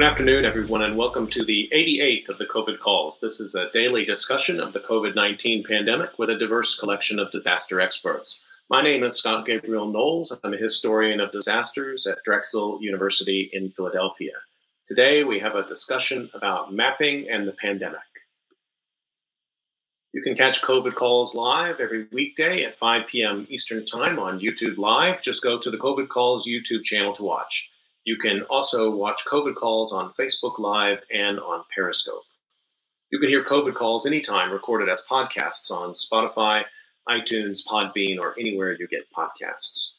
Good afternoon, everyone, and welcome to the 88th of the COVID calls. This is a daily discussion of the COVID 19 pandemic with a diverse collection of disaster experts. My name is Scott Gabriel Knowles. I'm a historian of disasters at Drexel University in Philadelphia. Today, we have a discussion about mapping and the pandemic. You can catch COVID calls live every weekday at 5 p.m. Eastern Time on YouTube Live. Just go to the COVID calls YouTube channel to watch. You can also watch COVID calls on Facebook Live and on Periscope. You can hear COVID calls anytime recorded as podcasts on Spotify, iTunes, Podbean, or anywhere you get podcasts.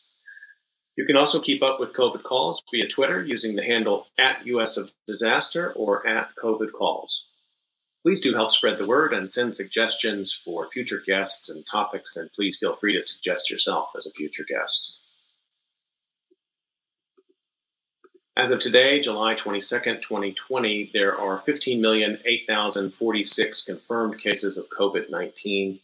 You can also keep up with COVID calls via Twitter using the handle at US of Disaster or at COVID calls. Please do help spread the word and send suggestions for future guests and topics, and please feel free to suggest yourself as a future guest. As of today, July 22nd, 2020, there are 15,008,046 confirmed cases of COVID 19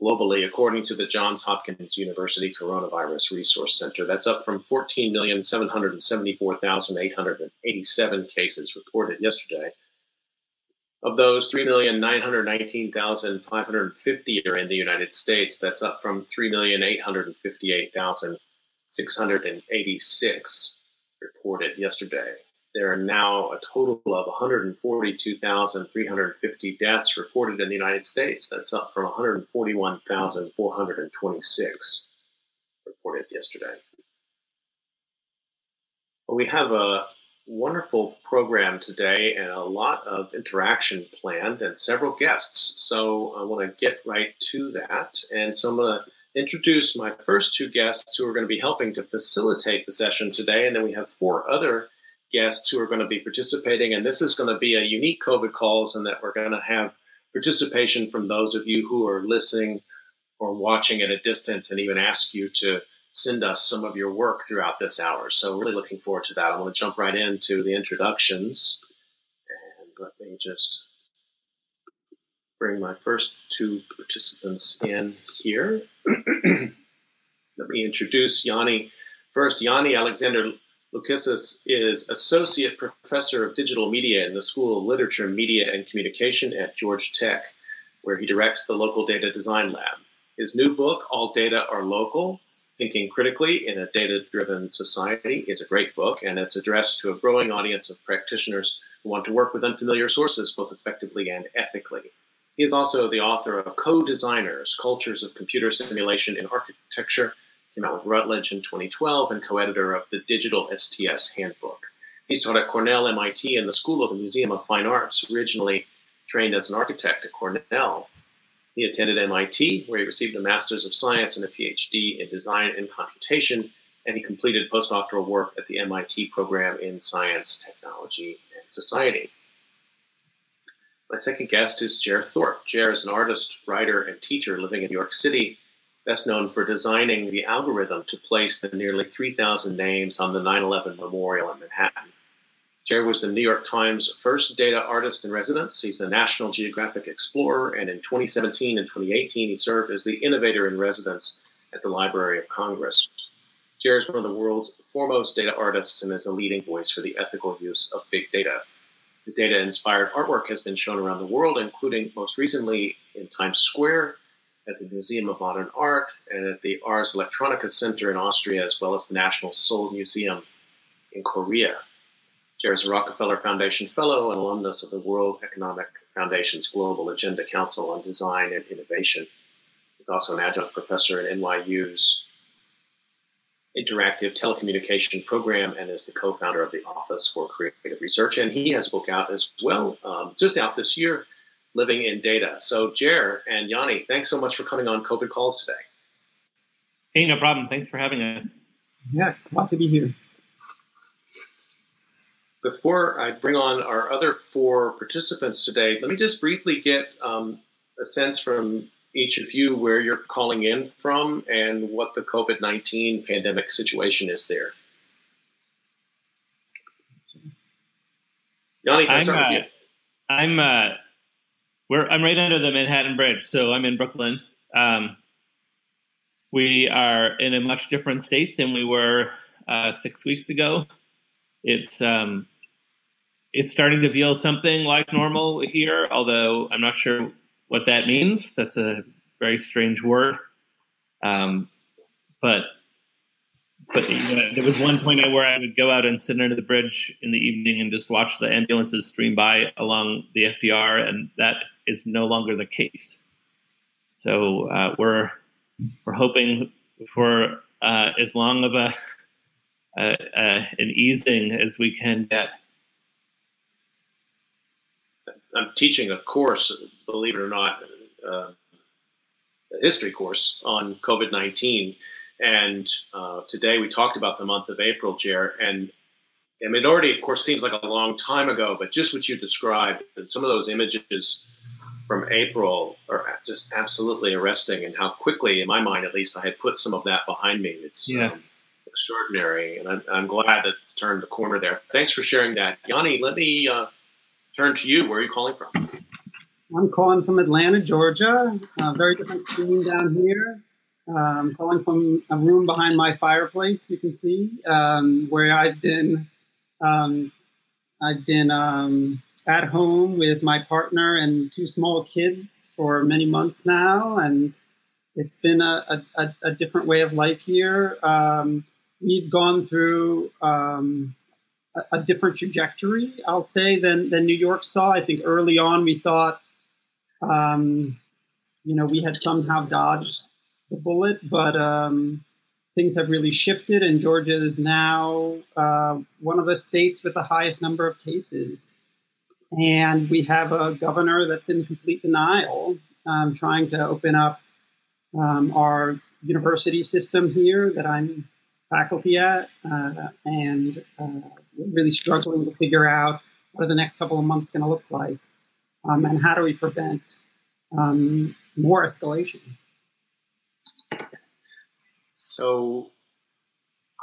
globally, according to the Johns Hopkins University Coronavirus Resource Center. That's up from 14,774,887 cases reported yesterday. Of those, 3,919,550 are in the United States. That's up from 3,858,686 reported yesterday. There are now a total of 142,350 deaths reported in the United States. That's up from 141,426 reported yesterday. Well, we have a wonderful program today and a lot of interaction planned and several guests. So I want to get right to that. And so I'm going to introduce my first two guests who are going to be helping to facilitate the session today. And then we have four other guests who are going to be participating. And this is going to be a unique COVID calls, and that we're going to have participation from those of you who are listening or watching at a distance and even ask you to send us some of your work throughout this hour. So, really looking forward to that. I'm going to jump right into the introductions. And let me just bring my first two participants in here. Let me introduce Yanni. First, Yanni Alexander Loukissas is Associate Professor of Digital Media in the School of Literature, Media, and Communication at Georgia Tech, where he directs the Local Data Design Lab. His new book, All Data Are Local Thinking Critically in a Data Driven Society, is a great book, and it's addressed to a growing audience of practitioners who want to work with unfamiliar sources both effectively and ethically. He is also the author of Co-Designers, Cultures of Computer Simulation in Architecture, came out with Routledge in 2012, and co-editor of the Digital STS Handbook. He's taught at Cornell, MIT, and the School of the Museum of Fine Arts, originally trained as an architect at Cornell. He attended MIT, where he received a Master's of Science and a PhD in Design and Computation, and he completed postdoctoral work at the MIT program in Science, Technology, and Society. My second guest is Jer Thorp. Jer is an artist, writer, and teacher living in New York City, best known for designing the algorithm to place the nearly 3,000 names on the 9 11 memorial in Manhattan. Jer was the New York Times first data artist in residence. He's a National Geographic explorer, and in 2017 and 2018, he served as the innovator in residence at the Library of Congress. Jer is one of the world's foremost data artists and is a leading voice for the ethical use of big data. His data inspired artwork has been shown around the world, including most recently in Times Square, at the Museum of Modern Art, and at the Ars Electronica Center in Austria, as well as the National Seoul Museum in Korea. Jer a Rockefeller Foundation Fellow and alumnus of the World Economic Foundation's Global Agenda Council on Design and Innovation. He's also an adjunct professor at NYU's interactive telecommunication program and is the co-founder of the Office for Creative Research. And he has a book out as well, um, just out this year, Living in Data. So Jer and Yanni, thanks so much for coming on COVID Calls today. Hey, no problem. Thanks for having us. Yeah, glad to be here. Before I bring on our other four participants today, let me just briefly get um, a sense from each of you where you're calling in from and what the COVID 19 pandemic situation is there. Yanni, can I start uh, with you? I'm uh, we're I'm right under the Manhattan Bridge, so I'm in Brooklyn. Um, we are in a much different state than we were uh, six weeks ago. It's um, it's starting to feel something like normal here, although I'm not sure what that means. That's a very strange word. Um, but but there was one point where I would go out and sit under the bridge in the evening and just watch the ambulances stream by along the FDR, and that is no longer the case. So uh, we're we're hoping for uh, as long of a, a, a, an easing as we can get. I'm teaching a course, believe it or not, uh, a history course on COVID 19 and uh, today we talked about the month of April, Jer, and and it already, of course, seems like a long time ago, but just what you described and some of those images from April are just absolutely arresting, and how quickly, in my mind at least, I had put some of that behind me. It's yeah. um, extraordinary, and I'm, I'm, glad that it's turned the corner there. Thanks for sharing that, Yanni. Let me uh, turn to you. Where are you calling from? I'm calling from Atlanta, Georgia. Uh, very different scene down here. I'm calling from a room behind my fireplace. You can see um, where I've been. Um, I've been um, at home with my partner and two small kids for many months now, and it's been a, a, a different way of life here. Um, we've gone through um, a, different trajectory, I'll say, than than New York saw. I think early on we thought, um, you know, we had somehow dodged the bullet, but um, things have really shifted, and Georgia is now uh, one of the states with the highest number of cases. And we have a governor that's in complete denial, um, trying to open up um, our university system here that I'm faculty at, uh, and uh, really struggling to figure out what are the next couple of months going to look like, um, and how do we prevent um, more escalation. So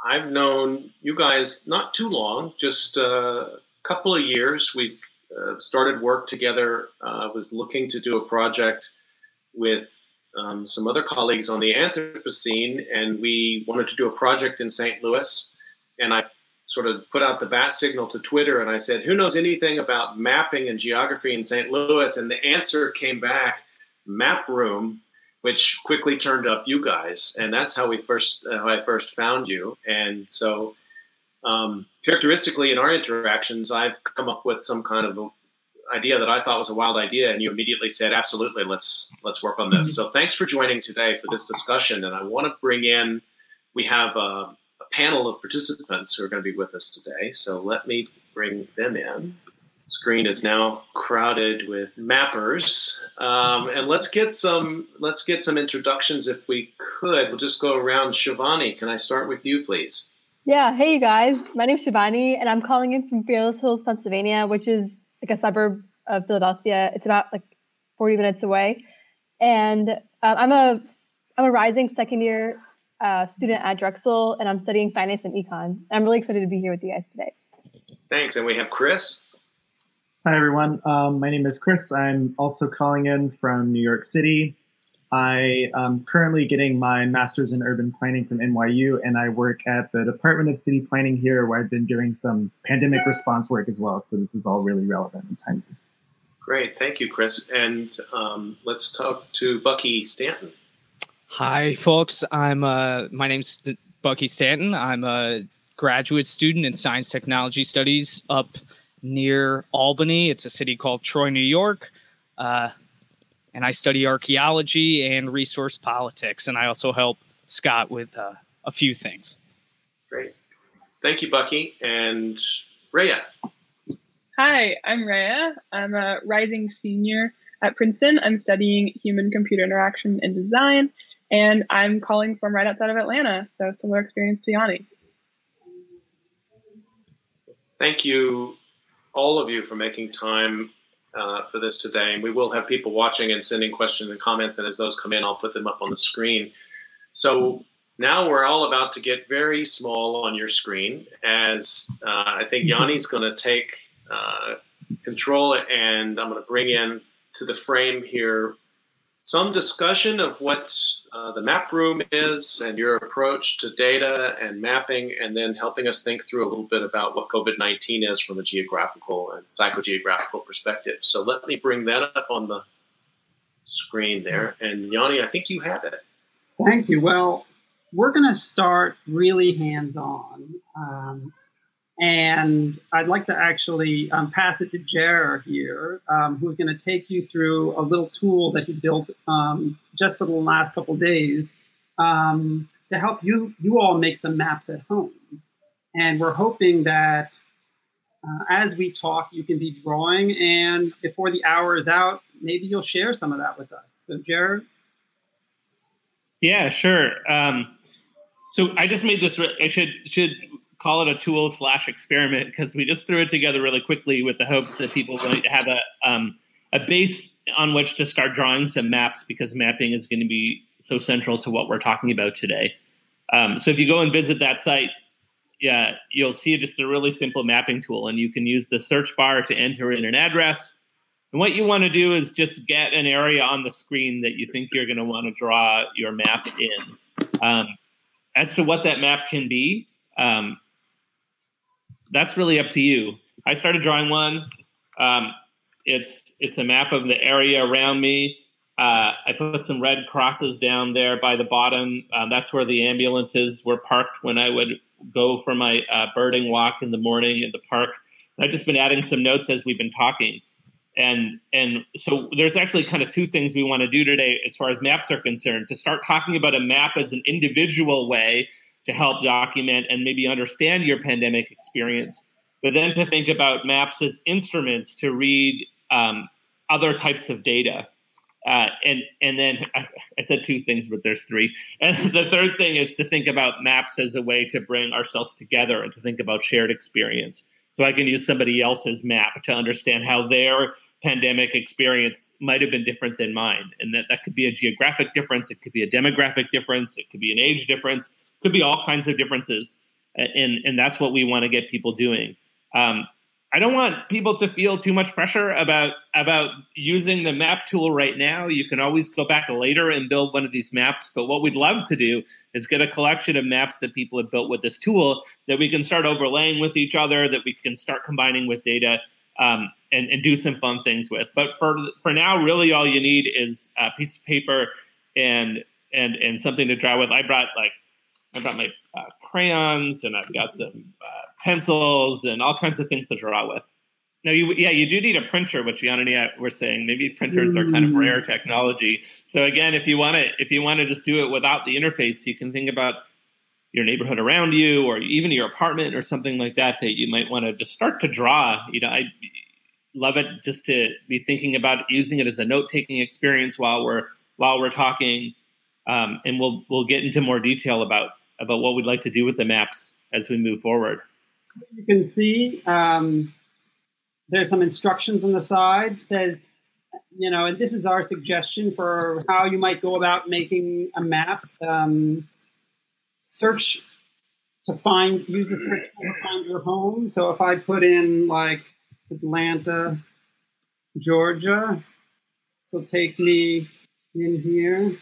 I've known you guys not too long, just a couple of years. We uh, started work together. I uh, was looking to do a project with um, some other colleagues on the Anthropocene, and we wanted to do a project in St. Louis. And I sort of put out the bat signal to Twitter, and I said, "Who knows anything about mapping and geography in St. Louis?" And the answer came back, "Map Room." which quickly turned up you guys, and that's how we first uh, how I first found you. And so, um, characteristically, in our interactions, I've come up with some kind of idea that I thought was a wild idea, and you immediately said, "Absolutely, let's let's work on this." Mm-hmm. So, thanks for joining today for this discussion. And I want to bring in we have a panel of participants who are going to be with us today. So, let me bring them in. Screen is now crowded with mappers. Um, and let's get some let's get some introductions if we could. We'll just go around. Shivani can i start with you please? Yeah. Hey you guys. My name's shivani and i'm calling in from Fairless Hills pennsylvania which is like a suburb of philadelphia. It's about like 40 minutes away. And uh, i'm a i'm a rising second year uh, student at drexel and i'm studying finance and econ i'm really excited to be here with you guys today thanks and we have chris Hi, everyone. Um, my name is Chris. I'm also calling in from New York City. I am currently getting my master's in urban planning from NYU, and I work at the Department of City Planning here, where I've been doing some pandemic response work as well. So this is all really relevant and timely. Great. Thank you, Chris. And um, let's talk to Bucky Stanton. Hi, folks. I'm uh, my name's Bucky Stanton. I'm a graduate student in science technology studies up near Albany. It's a city called Troy, New York. Uh, and I study archaeology and resource politics. And I also help Scott with uh, a few things. Great. Thank you, Bucky. And Rhea. Hi, I'm Rhea. I'm a rising senior at Princeton. I'm studying human computer interaction and design, and I'm calling from right outside of Atlanta. So, similar experience to Yanni. Thank you all of you for making time uh, for this today. And we will have people watching and sending questions and comments. And as those come in, I'll put them up on the screen. So now we're all about to get very small on your screen as uh, I think Yanni's going to take uh, control and I'm going to bring in to the frame here some discussion of what uh, the map room is and your approach to data and mapping, and then helping us think through a little bit about what COVID 19 is from a geographical and psychogeographical perspective. So let me bring that up on the screen there. And Yanni, I think you have it. Thank you. Well, we're going to start really hands on. Um, and I'd like to actually um, pass it to Jer here, um, who's going to take you through a little tool that he built um, just in the last couple days um, to help you you all make some maps at home. And we're hoping that uh, as we talk, you can be drawing, and before the hour is out, maybe you'll share some of that with us. So, Jared. Yeah, sure. Um, so I just made this. I should should call it a tool slash experiment because we just threw it together really quickly with the hopes that people might have a um, a base on which to start drawing some maps because mapping is going to be so central to what we're talking about today. Um, so if you go and visit that site, yeah, you'll see just a really simple mapping tool, and you can use the search bar to enter in an address. And what you want to do is just get an area on the screen that you think you're going to want to draw your map in. Um, as to what that map can be, um, that's really up to you. I started drawing one. Um, it's it's a map of the area around me. Uh, I put some red crosses down there by the bottom. Uh, that's where the ambulances were parked when I would go for my uh, birding walk in the morning in the park. And I've just been adding some notes as we've been talking. And and so there's actually kind of two things we want to do today as far as maps are concerned. To start talking about a map as an individual way to help document and maybe understand your pandemic experience, but then to think about maps as instruments to read um, other types of data. Uh, and and then I said two things, but there's three. And the third thing is to think about maps as a way to bring ourselves together and to think about shared experience. So I can use somebody else's map to understand how their pandemic experience might have been different than mine, and that that could be a geographic difference, it could be a demographic difference, it could be an age difference, could be all kinds of differences, and and that's what we want to get people doing. Um, I don't want people to feel too much pressure about about using the map tool right now. You can always go back later and build one of these maps. But what we'd love to do is get a collection of maps that people have built with this tool that we can start overlaying with each other, that we can start combining with data, um, and, and do some fun things with. But for for now, really, all you need is a piece of paper and and and something to draw with. I brought like I brought my uh, crayons and I've got some uh, pencils and all kinds of things to draw with. Now, you yeah, you do need a printer, which Yanni and I were saying. Maybe printers are kind of mm. rare technology. So again, if you want to if you want to just do it without the interface, you can think about your neighborhood around you, or even your apartment, or something like that that you might want to just start to draw. You know, I love it just to be thinking about using it as a note taking experience while we're while we're talking, um, and we'll we'll get into more detail about about what we'd like to do with the maps as we move forward. You can see um, there's some instructions on the side. It says, you know, and this is our suggestion for how you might go about making a map. Um, search to find, use the search to find your home. So if I put in like Atlanta, Georgia, will take me in here.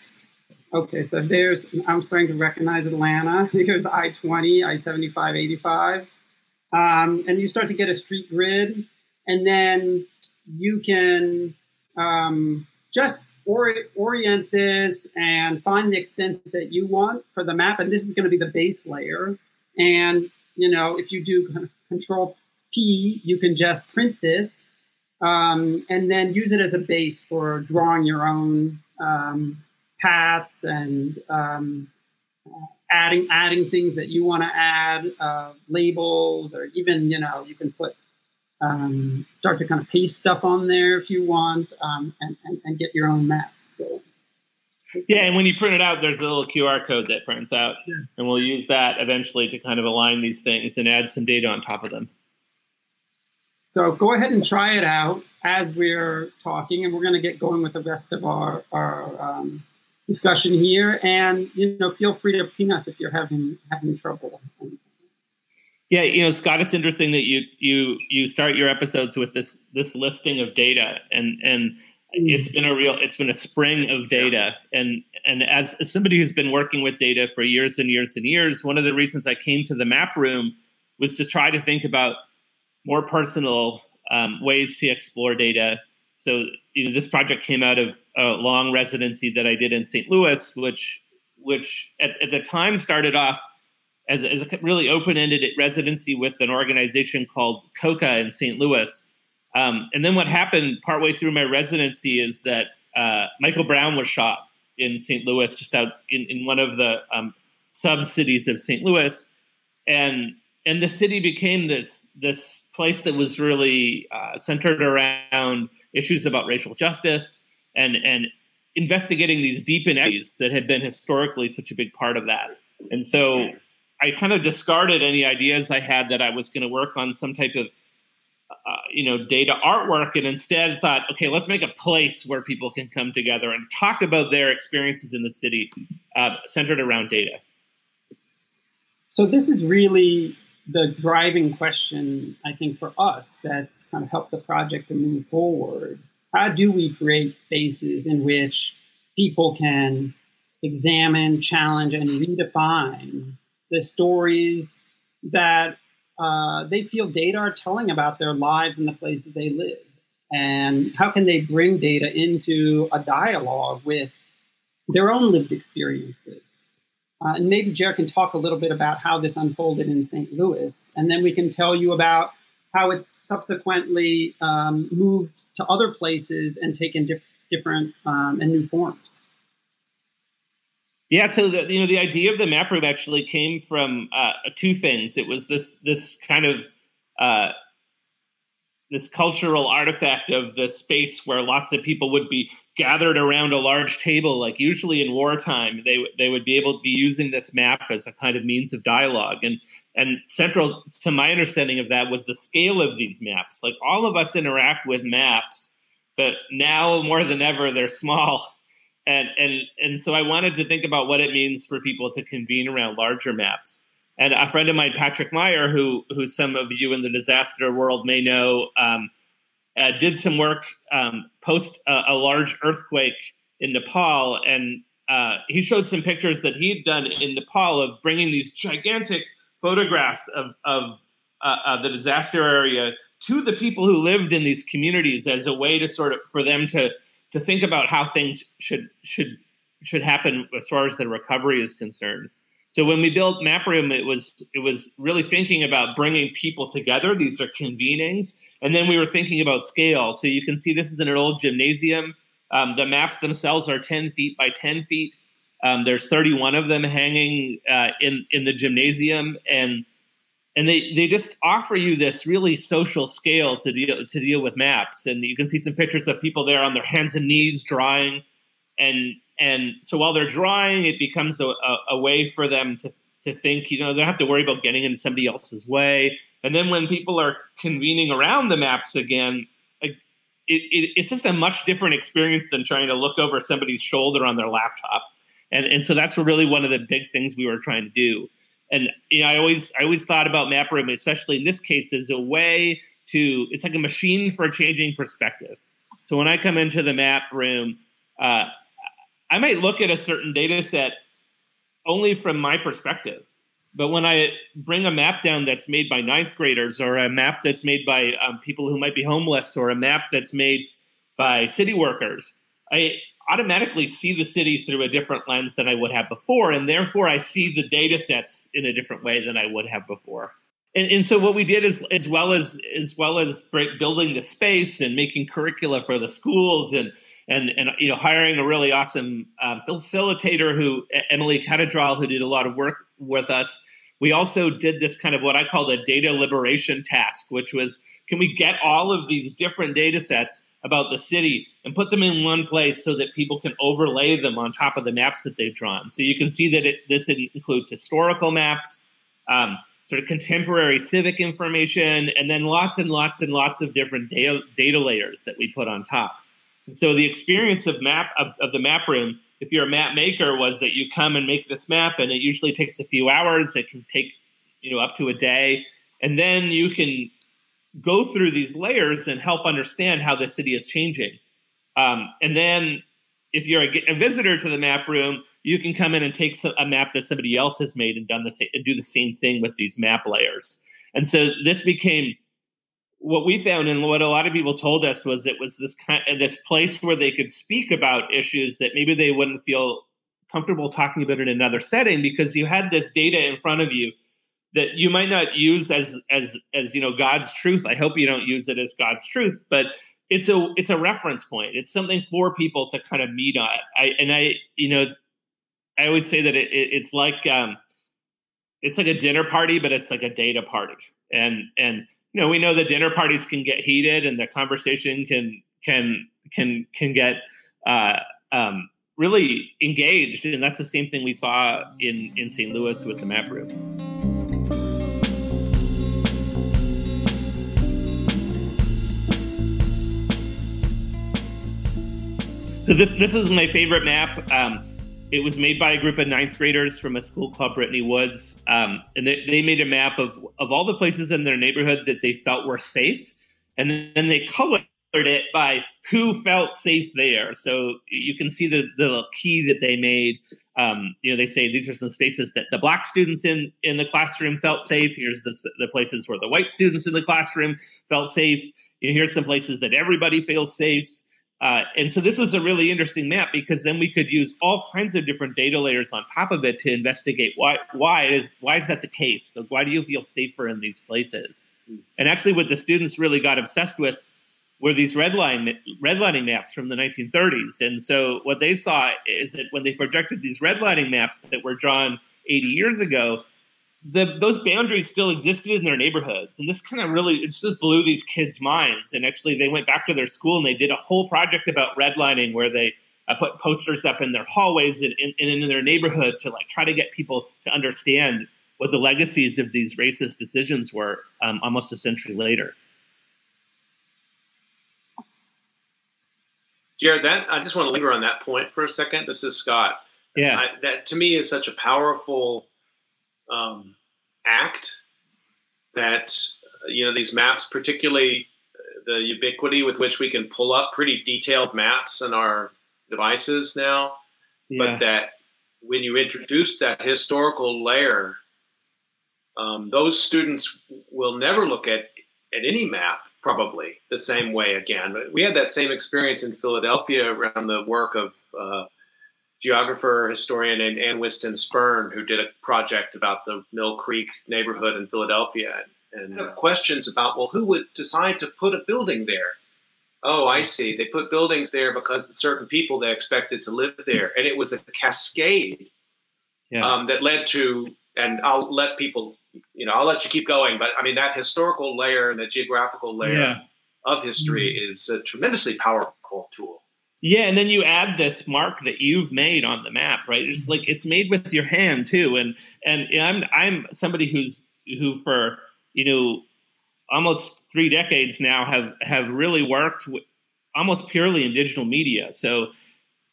Okay, so there's, I'm starting to recognize Atlanta. Here's I 20, I 75, 85. Um, and you start to get a street grid, and then you can um, just ori- orient this and find the extents that you want for the map. And this is going to be the base layer. And, you know, if you do control P, you can just print this um, and then use it as a base for drawing your own um, paths and um, adding adding things that you want to add, uh, labels, or even you know you can put um, start to kind of paste stuff on there if you want, um, and, and, and get your own map. So, yeah, and when you print it out, there's a little QR code that prints out, yes. and we'll use that eventually to kind of align these things and add some data on top of them. So go ahead and try it out as we're talking, and we're going to get going with the rest of our our um, discussion here. And you know, feel free to ping us if you're having having trouble. Yeah, you know, Scott, it's interesting that you you you start your episodes with this this listing of data, and and it's been a real it's been a spring of data and and as, as somebody who's been working with data for years and years and years one of the reasons i came to the map room was to try to think about more personal um, ways to explore data so you know this project came out of a long residency that i did in st louis which which at, at the time started off as, as a really open-ended residency with an organization called coca in st louis um, and then what happened partway through my residency is that uh, Michael Brown was shot in St. Louis, just out in, in one of the um, sub cities of St. Louis, and and the city became this this place that was really uh, centered around issues about racial justice and and investigating these deep inequities that had been historically such a big part of that. And so I kind of discarded any ideas I had that I was going to work on some type of uh, you know data artwork and instead thought okay let's make a place where people can come together and talk about their experiences in the city uh, centered around data so this is really the driving question i think for us that's kind of helped the project to move forward how do we create spaces in which people can examine challenge and redefine the stories that uh, they feel data are telling about their lives and the places they live. And how can they bring data into a dialogue with their own lived experiences? Uh, and maybe Jared can talk a little bit about how this unfolded in St. Louis, and then we can tell you about how it's subsequently um, moved to other places and taken dif- different um, and new forms. Yeah, so the you know the idea of the map room actually came from uh, two things. It was this this kind of uh, this cultural artifact of the space where lots of people would be gathered around a large table, like usually in wartime, they they would be able to be using this map as a kind of means of dialogue. And and central to my understanding of that was the scale of these maps. Like all of us interact with maps, but now more than ever they're small and and and so I wanted to think about what it means for people to convene around larger maps. And a friend of mine, Patrick Meier, who who some of you in the disaster world may know, um, uh, did some work um, post a, large earthquake in Nepal, and uh, he showed some pictures that he had done in Nepal of bringing these gigantic photographs of of uh, the disaster area to the people who lived in these communities as a way to sort of for them to to think about how things should should should happen as far as the recovery is concerned. So when we built MapRoom, it was it was really thinking about bringing people together. These are convenings, and then we were thinking about scale. So you can see this is an old gymnasium. Um, the maps themselves are 10 feet by 10 feet. Um, there's 31 of them hanging uh, in in the gymnasium, and and they they just offer you this really social scale to deal to deal with maps and you can see some pictures of people there on their hands and knees drawing and and so while they're drawing it becomes a, a, a way for them to to think you know they don't have to worry about getting in somebody else's way. And then when people are convening around the maps again it, it, it's just a much different experience than trying to look over somebody's shoulder on their laptop. And and so that's really one of the big things we were trying to do. And you know, I always I always thought about map room, especially in this case, as a way to it's like a machine for changing perspective. So when I come into the map room, uh, I might look at a certain data set only from my perspective. But when I bring a map down that's made by ninth graders, or a map that's made by um, people who might be homeless, or a map that's made by city workers, I automatically see the city through a different lens than I would have before, and therefore I see the data sets in a different way than I would have before. And, and so what we did is, as well as as well as building the space and making curricula for the schools and and and you know hiring a really awesome um, facilitator who Emily Catedral who did a lot of work with us. We also did this kind of what I call a data liberation task, which was can we get all of these different data sets about the city and put them in one place so that people can overlay them on top of the maps that they've drawn. So you can see that it, this includes historical maps, um, sort of contemporary civic information, and then lots and lots and lots of different data, data layers that we put on top. So the experience of map of, of the map room, if you're a map maker, was that you come and make this map, and it usually takes a few hours. It can take you know up to a day, and then you can go through these layers and help understand how the city is changing. Um, and then if you're a, a, visitor to the map room, you can come in and take a map that somebody else has made and done the and do the same thing with these map layers. And so this became what we found and what a lot of people told us was it was this kind of this place where they could speak about issues that maybe they wouldn't feel comfortable talking about in another setting because you had this data in front of you that you might not use as as as you know God's truth. I hope you don't use it as God's truth, but it's a it's a reference point. It's something for people to kind of meet on. I and I you know I always say that it, it, it's like um, it's like a dinner party, but it's like a data party. And and you know we know that dinner parties can get heated, and the conversation can can can can get uh, um, really engaged. And that's the same thing we saw in in St. Louis with the map room. So this this is my favorite map. Um, it was made by a group of ninth graders from a school called Brittany Woods, um, and they, they made a map of of all the places in their neighborhood that they felt were safe, and then they colored it by who felt safe there. So you can see the the key that they made. Um, you know, they say these are some spaces that the black students in in the classroom felt safe. Here's the the places where the white students in the classroom felt safe. Here's some places that everybody feels safe. Uh, and so this was a really interesting map because then we could use all kinds of different data layers on top of it to investigate why why is why is that the case? So why do you feel safer in these places? And actually, what the students really got obsessed with were these redline redlining maps from the 1930s. And so what they saw is that when they projected these redlining maps that were drawn 80 years ago, the, those boundaries still existed in their neighborhoods. And this kind of really, it just blew these kids' minds. And actually, they went back to their school and they did a whole project about redlining where they uh, put posters up in their hallways and, and, and in their neighborhood to like try to get people to understand what the legacies of these racist decisions were um, almost a century later. Jared, that I just want to linger on that point for a second. This is Scott. Yeah, I, that to me is such a powerful um, act that you know these maps, particularly the ubiquity with which we can pull up pretty detailed maps in our devices now, yeah. but that when you introduce that historical layer, um, those students will never look at at any map probably the same way again. But we had that same experience in Philadelphia around the work of uh, geographer, historian named Anne Whiston Spirn, who did a project about the Mill Creek neighborhood in Philadelphia, and have questions about well, who would decide to put a building there? Oh, I see. They put buildings there because certain people they expected to live there, and it was a cascade yeah. um, that led to. And I'll let people, you know, I'll let you keep going, but I mean that historical layer and the geographical layer yeah. of history mm-hmm. is a tremendously powerful tool. Yeah, and then you add this mark that you've made on the map, right? It's mm-hmm. like it's made with your hand too, and and I'm I'm somebody who's who for you know almost three decades now have have really worked with, almost purely in digital media. So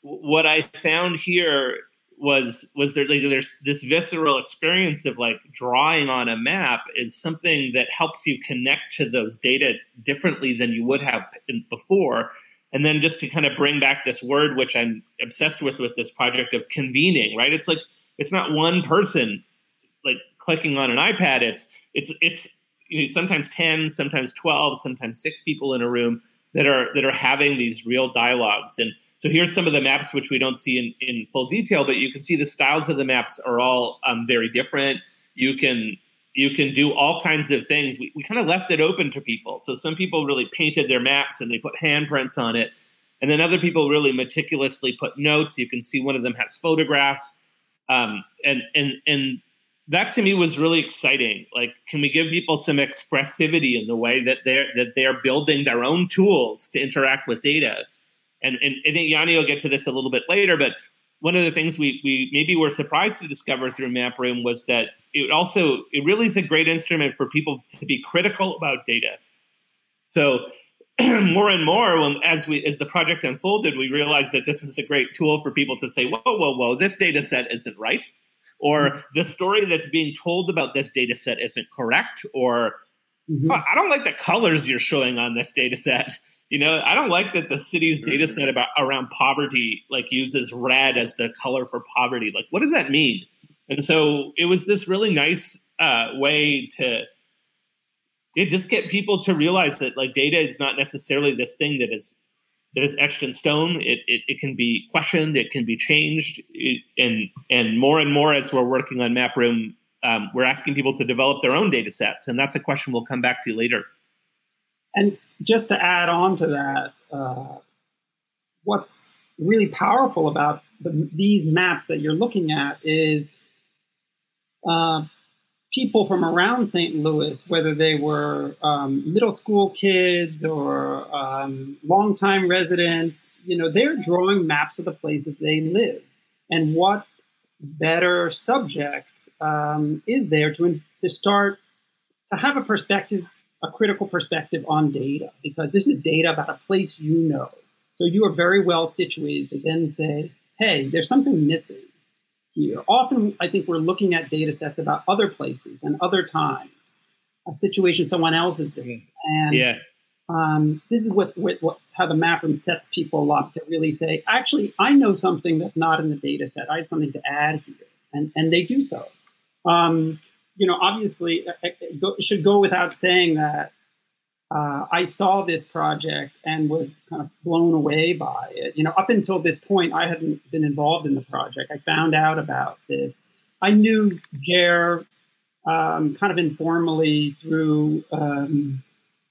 what I found here was was there like, there's this visceral experience of like drawing on a map is something that helps you connect to those data differently than you would have before and then just to kind of bring back this word, which I'm obsessed with with this project of convening, right? It's like it's not one person like clicking on an iPad. It's it's it's you know, sometimes ten, sometimes twelve, sometimes six people in a room that are that are having these real dialogues. And so here's some of the maps which we don't see in, in full detail, but you can see the styles of the maps are all um, very different. You can you can do all kinds of things. We, we kind of left it open to people. So some people really painted their maps and they put handprints on it. And then other people really meticulously put notes. You can see one of them has photographs. Um, and, and, and that to me was really exciting. Like, can we give people some expressivity in the way that they're, that they're building their own tools to interact with data? And, and I think Yanni will get to this a little bit later, but one of the things we, we maybe were surprised to discover through MapRoom was that it also it really is a great instrument for people to be critical about data. So more and more, when, as we as the project unfolded, we realized that this was a great tool for people to say, "Whoa, whoa, whoa! This data set isn't right," or mm-hmm. "The story that's being told about this data set isn't correct," or mm-hmm. oh, "I don't like the colors you're showing on this data set." you know, I don't like that the city's data set about around poverty like uses red as the color for poverty. Like, what does that mean? And so it was this really nice uh, way to yeah, just get people to realize that like data is not necessarily this thing that is that is etched in stone. It, it, it can be questioned, it can be changed, it, and and more and more as we're working on MapRoom, um, we're asking people to develop their own data sets, and that's a question we'll come back to later. And just to add on to that, uh, what's really powerful about the, these maps that you're looking at is uh, people from around St. Louis, whether they were um, middle school kids or um, longtime residents, you know, they're drawing maps of the places they live. And what better subject um, is there to, to start to have a perspective a critical perspective on data because this is data about a place you know. So you are very well situated to then say, hey, there's something missing here. Often, I think we're looking at data sets about other places and other times, a situation someone else is in. And yeah. um, this is what, what, what, how the map room sets people up to really say, actually, I know something that's not in the data set. I have something to add here. And, and they do so. Um, you know, obviously, it should go without saying that uh, I saw this project and was kind of blown away by it. You know, up until this point, I hadn't been involved in the project. I found out about this. I knew Jer um, kind of informally through um,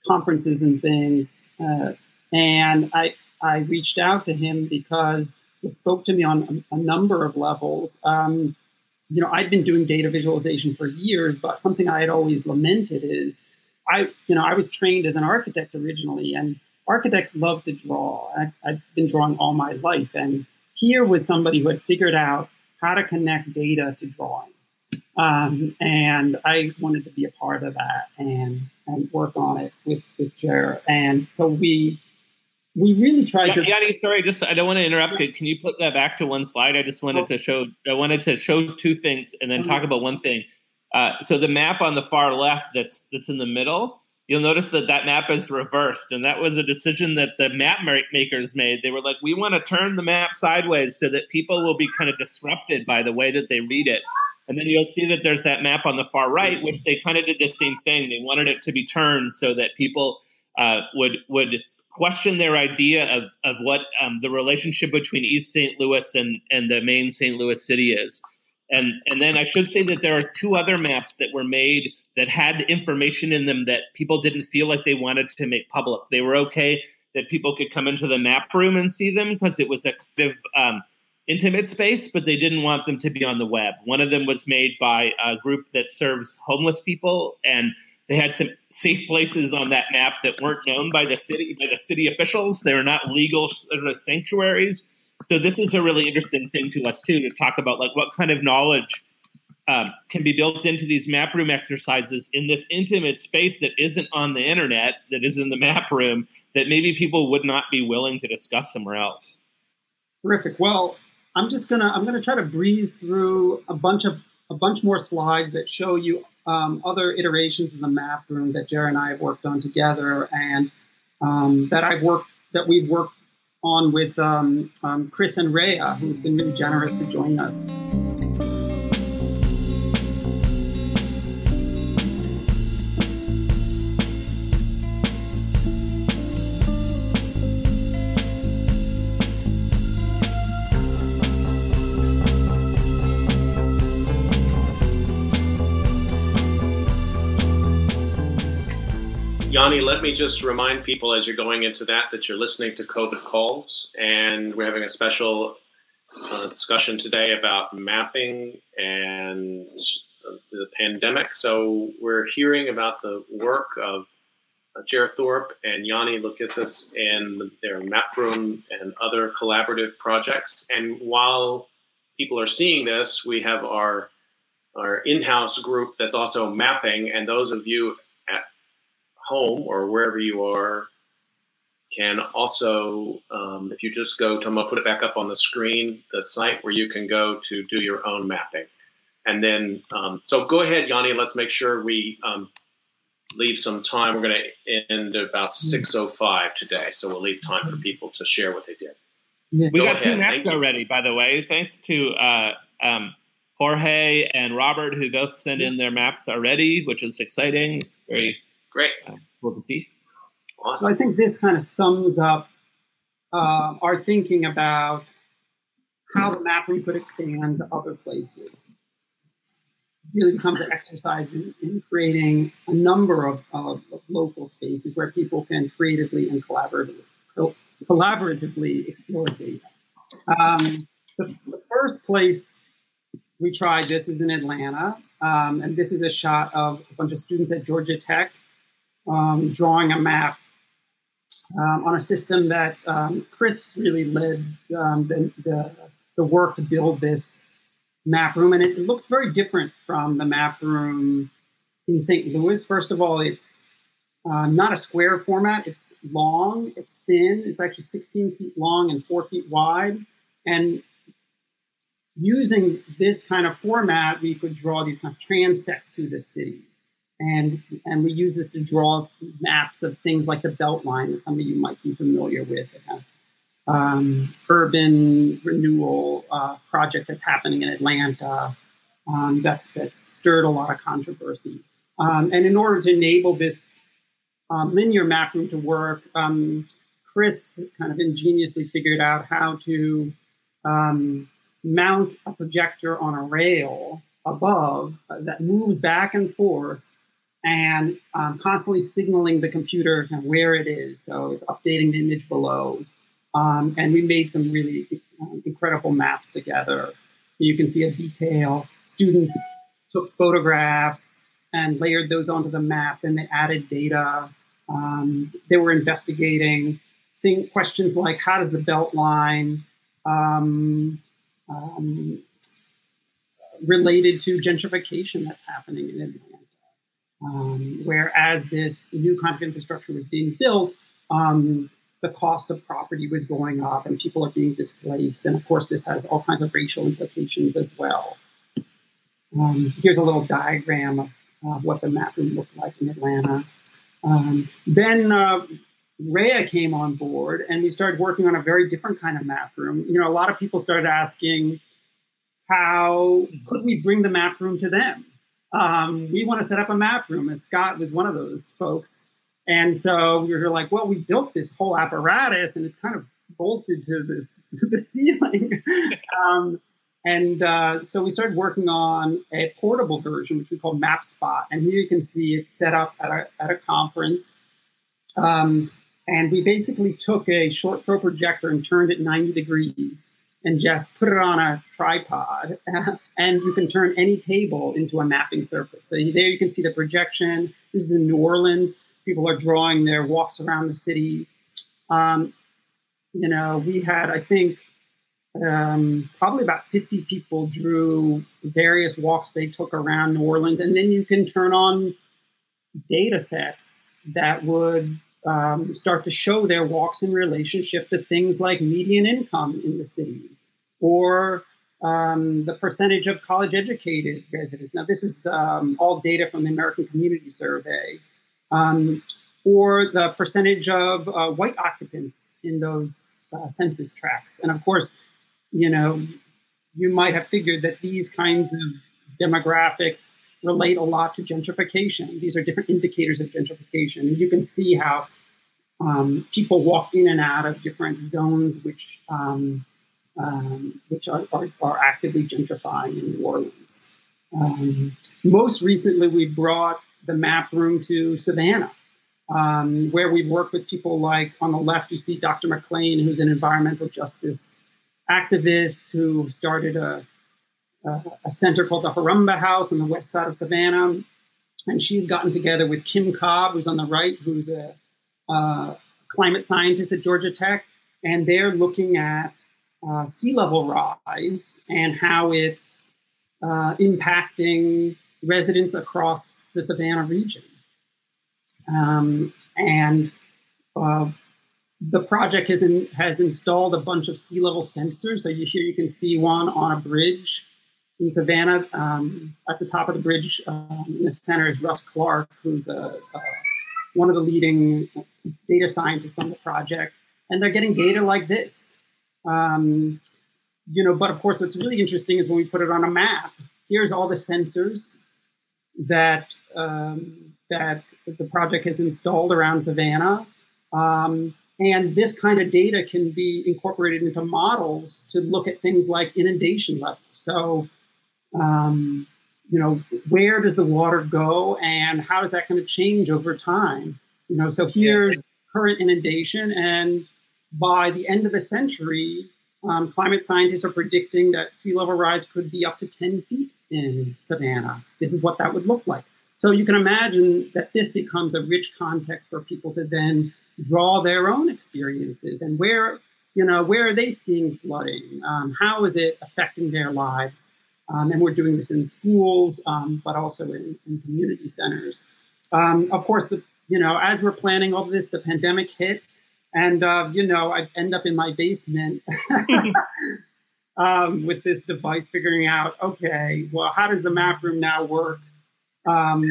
conferences and things, uh, and I I reached out to him because it spoke to me on a, a number of levels. Um, you know, I'd been doing data visualization for years, but something I had always lamented is I, you know, I was trained as an architect originally, and architects love to draw. I, I've been drawing all my life, and here was somebody who had figured out how to connect data to drawing. Um, and I wanted to be a part of that and and work on it with with Jer. And so we we really tried to. Yanni, sorry, just I don't want to interrupt. Can you put that back to one slide? I just wanted to show. I wanted to show two things and then talk about one thing. Uh, so the map on the far left, that's that's in the middle. You'll notice that that map is reversed, and that was a decision that the map makers made. They were like, we want to turn the map sideways so that people will be kind of disrupted by the way that they read it. And then you'll see that there's that map on the far right, which they kind of did the same thing. They wanted it to be turned so that people uh, would would question their idea of, of what um, the relationship between East St. Louis and, and the main St. Louis city is. And, and then I should say that there are two other maps that were made that had information in them that people didn't feel like they wanted to make public. They were okay that people could come into the map room and see them because it was a kind of um, intimate space, but they didn't want them to be on the web. One of them was made by a group that serves homeless people, and they had some safe places on that map that weren't known by the city by the city officials. They were not legal sanctuaries. So this is a really interesting thing to us too to talk about like what kind of knowledge um, can be built into these map room exercises in this intimate space that isn't on the internet, that is in the map room, that maybe people would not be willing to discuss somewhere else. Terrific. Well, I'm just gonna I'm gonna try to breeze through a bunch of a bunch more slides that show you um, other iterations of the map room that Jer and I have worked on together, and um, that I've worked that we've worked on with um, um Chris and Rhea, who've been really generous to join us. Yanni, let me just remind people as you're going into that that you're listening to COVID calls, and we're having a special uh, discussion today about mapping and the pandemic. So we're hearing about the work of uh, Jared Thorp and Yanni Loukissas in their map room and other collaborative projects. And while people are seeing this, we have our our in-house group that's also mapping, and those of you home or wherever you are can also, um, if you just go to, I'm going to put it back up on the screen, the site where you can go to do your own mapping. And then, um, so go ahead, Yanni, let's make sure we um, leave some time. We're going to end about 6.05 today, so we'll leave time for people to share what they did. Yeah. We Go got ahead. two maps Thank you. already, by the way. Thanks to uh, um, Jorge and Robert, who both sent in their maps already, which is exciting. Very Great. uh, cool to see. Awesome. So I think this kind of sums up uh, our thinking about how the mapping could expand to other places. It really becomes an exercise in, in creating a number of, of, of local spaces where people can creatively and collaboratively, co- collaboratively explore data. Um, the, the first place we tried this is in Atlanta, um, and this is a shot of a bunch of students at Georgia Tech um, drawing a map um, on a system that um, Chris really led um, the, the, the work to build this map room. And it looks very different from the map room in St. Louis. First of all, it's uh, not a square format, it's long, it's thin, it's actually 16 feet long and four feet wide. And using this kind of format, we could draw these kind of transects through the city and and we use this to draw maps of things like the Beltline that some of you might be familiar with. Um, urban renewal uh, project that's happening in Atlanta. Um, that's that's stirred a lot of controversy. Um, and in order to enable this um, linear map room to work, um, Chris kind of ingeniously figured out how to um, mount a projector on a rail above that moves back and forth and um, constantly signaling the computer where it is. So it's updating the image below. Um, and we made some really um, incredible maps together. You can see a detail. Students took photographs and layered those onto the map, and they added data. Um, they were investigating thing, questions like how does the belt line um, um, related to gentrification that's happening in Atlanta? Um, whereas this new kind of infrastructure was being built, um, the cost of property was going up and people are being displaced. And of course, this has all kinds of racial implications as well. Um, here's a little diagram of uh, what the map room looked like in Atlanta. Um, then uh, Rhea came on board and we started working on a very different kind of map room. You know, a lot of people started asking, how could we bring the map room to them? Um, we want to set up a map room. And Scott was one of those folks. And so we were like, well, we built this whole apparatus and it's kind of bolted to this to the ceiling. um, and uh, so we started working on a portable version, which we call MapSpot. And here you can see it's set up at a, at a conference. Um, and we basically took a short throw projector and turned it 90 degrees and just put it on a tripod, and you can turn any table into a mapping surface. So there you can see the projection. This is in New Orleans. People are drawing their walks around the city. Um, you know, we had, I think, um, probably about 50 people drew various walks they took around New Orleans, and then you can turn on data sets that would um, start to show their walks in relationship to things like median income in the city or um, the percentage of college educated residents. Now, this is um, all data from the American Community Survey, um, or the percentage of uh, white occupants in those uh, census tracts. And of course, you know, you might have figured that these kinds of demographics relate a lot to gentrification. These are different indicators of gentrification. And you can see how um, people walk in and out of different zones, which um, um, which are, are, are, actively gentrifying in New Orleans. Um, most recently, we brought the map room to Savannah, um, where we work with people like on the left, you see Dr. McClain, who's an environmental justice activist who started a, a, a center called the Harambee House on the west side of Savannah. And she's gotten together with Kim Cobb, who's on the right, who's a uh, climate scientist at Georgia Tech, and they're looking at uh, sea level rise and how it's uh, impacting residents across the Savannah region. Um, and uh, the project has, in, has installed a bunch of sea level sensors. So you, here you can see one on a bridge in Savannah. Um, at the top of the bridge um, in the center is Russ Clark, who's a, a, one of the leading data scientists on the project. And they're getting data like this. Um, you know, but of course, what's really interesting is when we put it on a map. Here's all the sensors that um, that the project has installed around Savannah. Um, and this kind of data can be incorporated into models to look at things like inundation levels. So, um, you know, where does the water go and how is that going to change over time? You know, so here's yeah. current inundation, and by the end of the century, um, climate scientists are predicting that sea level rise could be up to 10 feet in Savannah. This is what that would look like. So you can imagine that this becomes a rich context for people to then draw their own experiences and where you know where are they seeing flooding um, how is it affecting their lives um, and we're doing this in schools um, but also in, in community centers. Um, of course the you know as we're planning all this the pandemic hit and uh, you know i end up in my basement um, with this device figuring out okay well how does the map room now work? Um,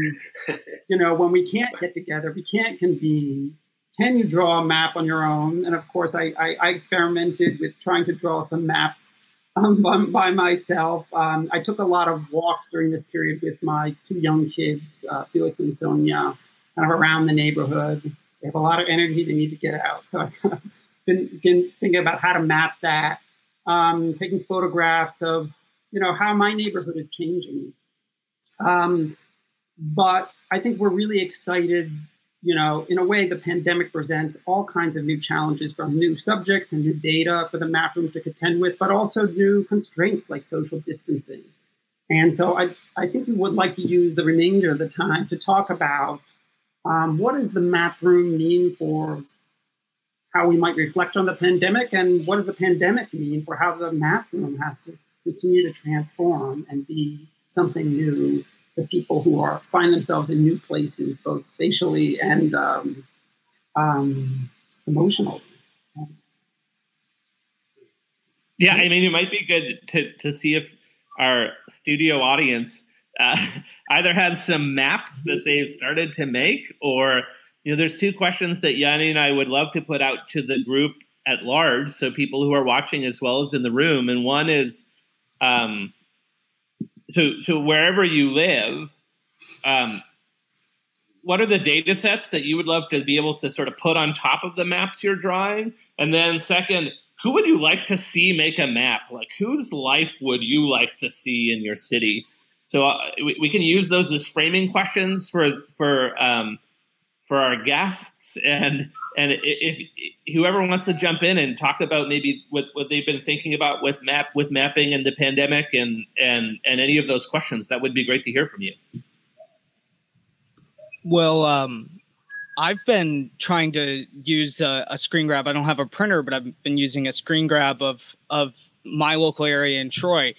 you know when we can't get together we can't convene. Can you draw a map on your own? And of course, I, I, I experimented with trying to draw some maps um, by, myself. Um, I took a lot of walks during this period with my two young kids, uh, Felix and Sonia, kind of around the neighborhood. They have a lot of energy they need to get out. So I've been, been thinking about how to map that, um, taking photographs of, you know, how my neighborhood is changing. Um, but I think we're really excited you know, in a way, the pandemic presents all kinds of new challenges from new subjects and new data for the map room to contend with, but also new constraints like social distancing. And so I, I think we would like to use the remainder of the time to talk about um, what does the map room mean for how we might reflect on the pandemic, and what does the pandemic mean for how the map room has to continue to transform and be something new the people who are find themselves in new places, both spatially and um, um, emotionally. Yeah, I mean, it might be good to, to see if our studio audience uh, either has some maps that they've started to make, or you know, there's two questions that Yanni and I would love to put out to the group at large, so people who are watching as well as in the room. And one is, um, to to wherever you live, um, what are the data sets that you would love to be able to sort of put on top of the maps you're drawing? And then second, who would you like to see make a map? Like whose life would you like to see in your city? So uh, we, we, can use those as framing questions for for um, for our guests. And and if, if, whoever wants to jump in and talk about maybe what, what they've been thinking about with map with mapping and the pandemic and and and any of those questions that would be great to hear from you. Well um, i've been trying to use a, a, screen grab. I don't have a printer but i've been using a screen grab of of my local area in troy.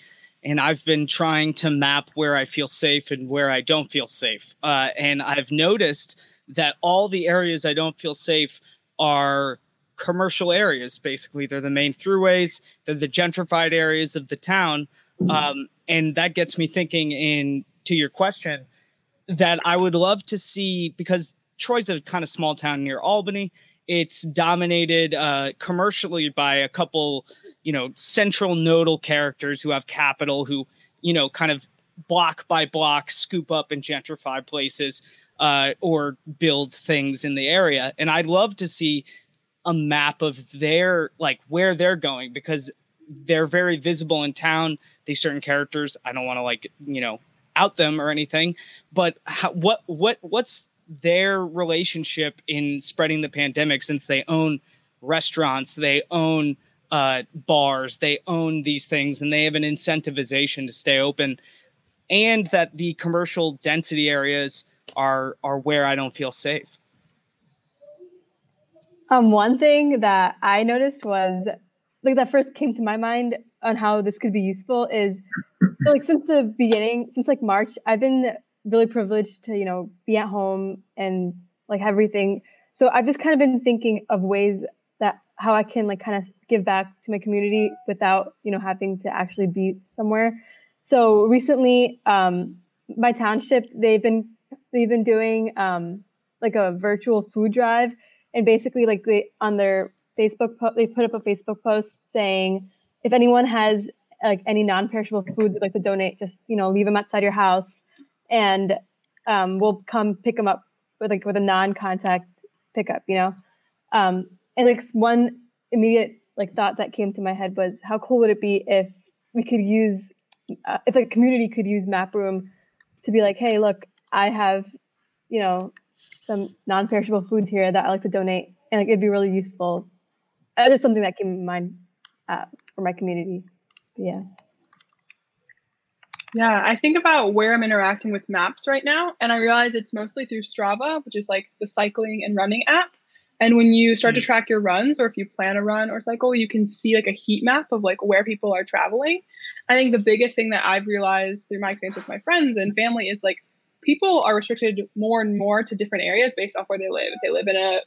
And I've been trying to map where I feel safe and where I don't feel safe. Uh, and I've noticed that all the areas I don't feel safe are commercial areas. Basically, they're the main throughways, they're the gentrified areas of the town, um, and that gets me thinking. In to your question, that I would love to see because Troy's a kind of small town near Albany. It's dominated uh, commercially by a couple, you know, central nodal characters who have capital, who you know, kind of block by block scoop up and gentrify places uh, or build things in the area. And I'd love to see a map of their like where they're going because they're very visible in town. These certain characters, I don't want to like you know out them or anything, but how, what what what's their relationship in spreading the pandemic since they own restaurants, they own uh, bars, they own these things, and they have an incentivization to stay open, and that the commercial density areas are are where I don't feel safe. Um, one thing that I noticed was like that first came to my mind on how this could be useful is so like since the beginning, since like March, I've been really privileged to you know be at home and like everything. So I've just kind of been thinking of ways that how I can like kind of give back to my community without you know having to actually be somewhere. so recently, um, my township they've been they've been doing um, like a virtual food drive, and basically like they on their Facebook po- they put up a Facebook post saying if anyone has like any non-perishable foods like to donate, just you know leave them outside your house, and um, we'll come pick them up with like with a non-contact pickup, you know. Um, and like one immediate like thought that came to my head was how cool would it be if we could use uh, if a community could use MapRoom to be like, hey, look, I have, you know, some non-perishable foods here that I like to donate, and like, it'd be really useful. That is just something that came to mind uh, for my community. But yeah. Yeah, I think about where I'm interacting with maps right now, and I realize it's mostly through Strava, which is like the cycling and running app. And when you start to hmm. track your runs, or if you plan a run or cycle, you can see like a heat map of like where people are traveling. I think the biggest thing that I've realized through my experience with my friends and family is like people are restricted more and more to different areas based off where they live. If they live in a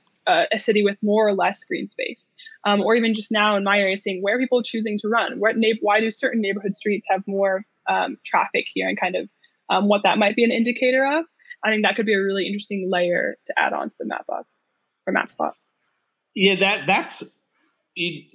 a city with more or less green space, um, or even just now in my area, seeing where people choosing to run. What na- why do certain neighborhood streets have more um, traffic here, and kind of um, what that might be an indicator of? I think that could be a really interesting layer to add on to the map box or map spot. Yeah, that that's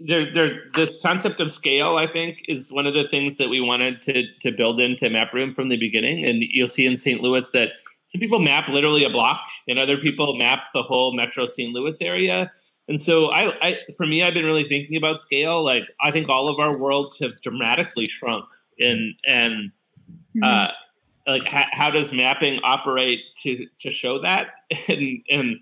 there, there, this concept of scale, I think, is one of the things that we wanted to to build into MapRoom from the beginning. And you'll see in St. Louis that some people map literally a block, and other people map the whole Metro St. Louis area. And so, I, I, for me, I've been really thinking about scale. Like, I think all of our worlds have dramatically shrunk, and and mm-hmm. uh, like, ha- how does mapping operate to to show that? and and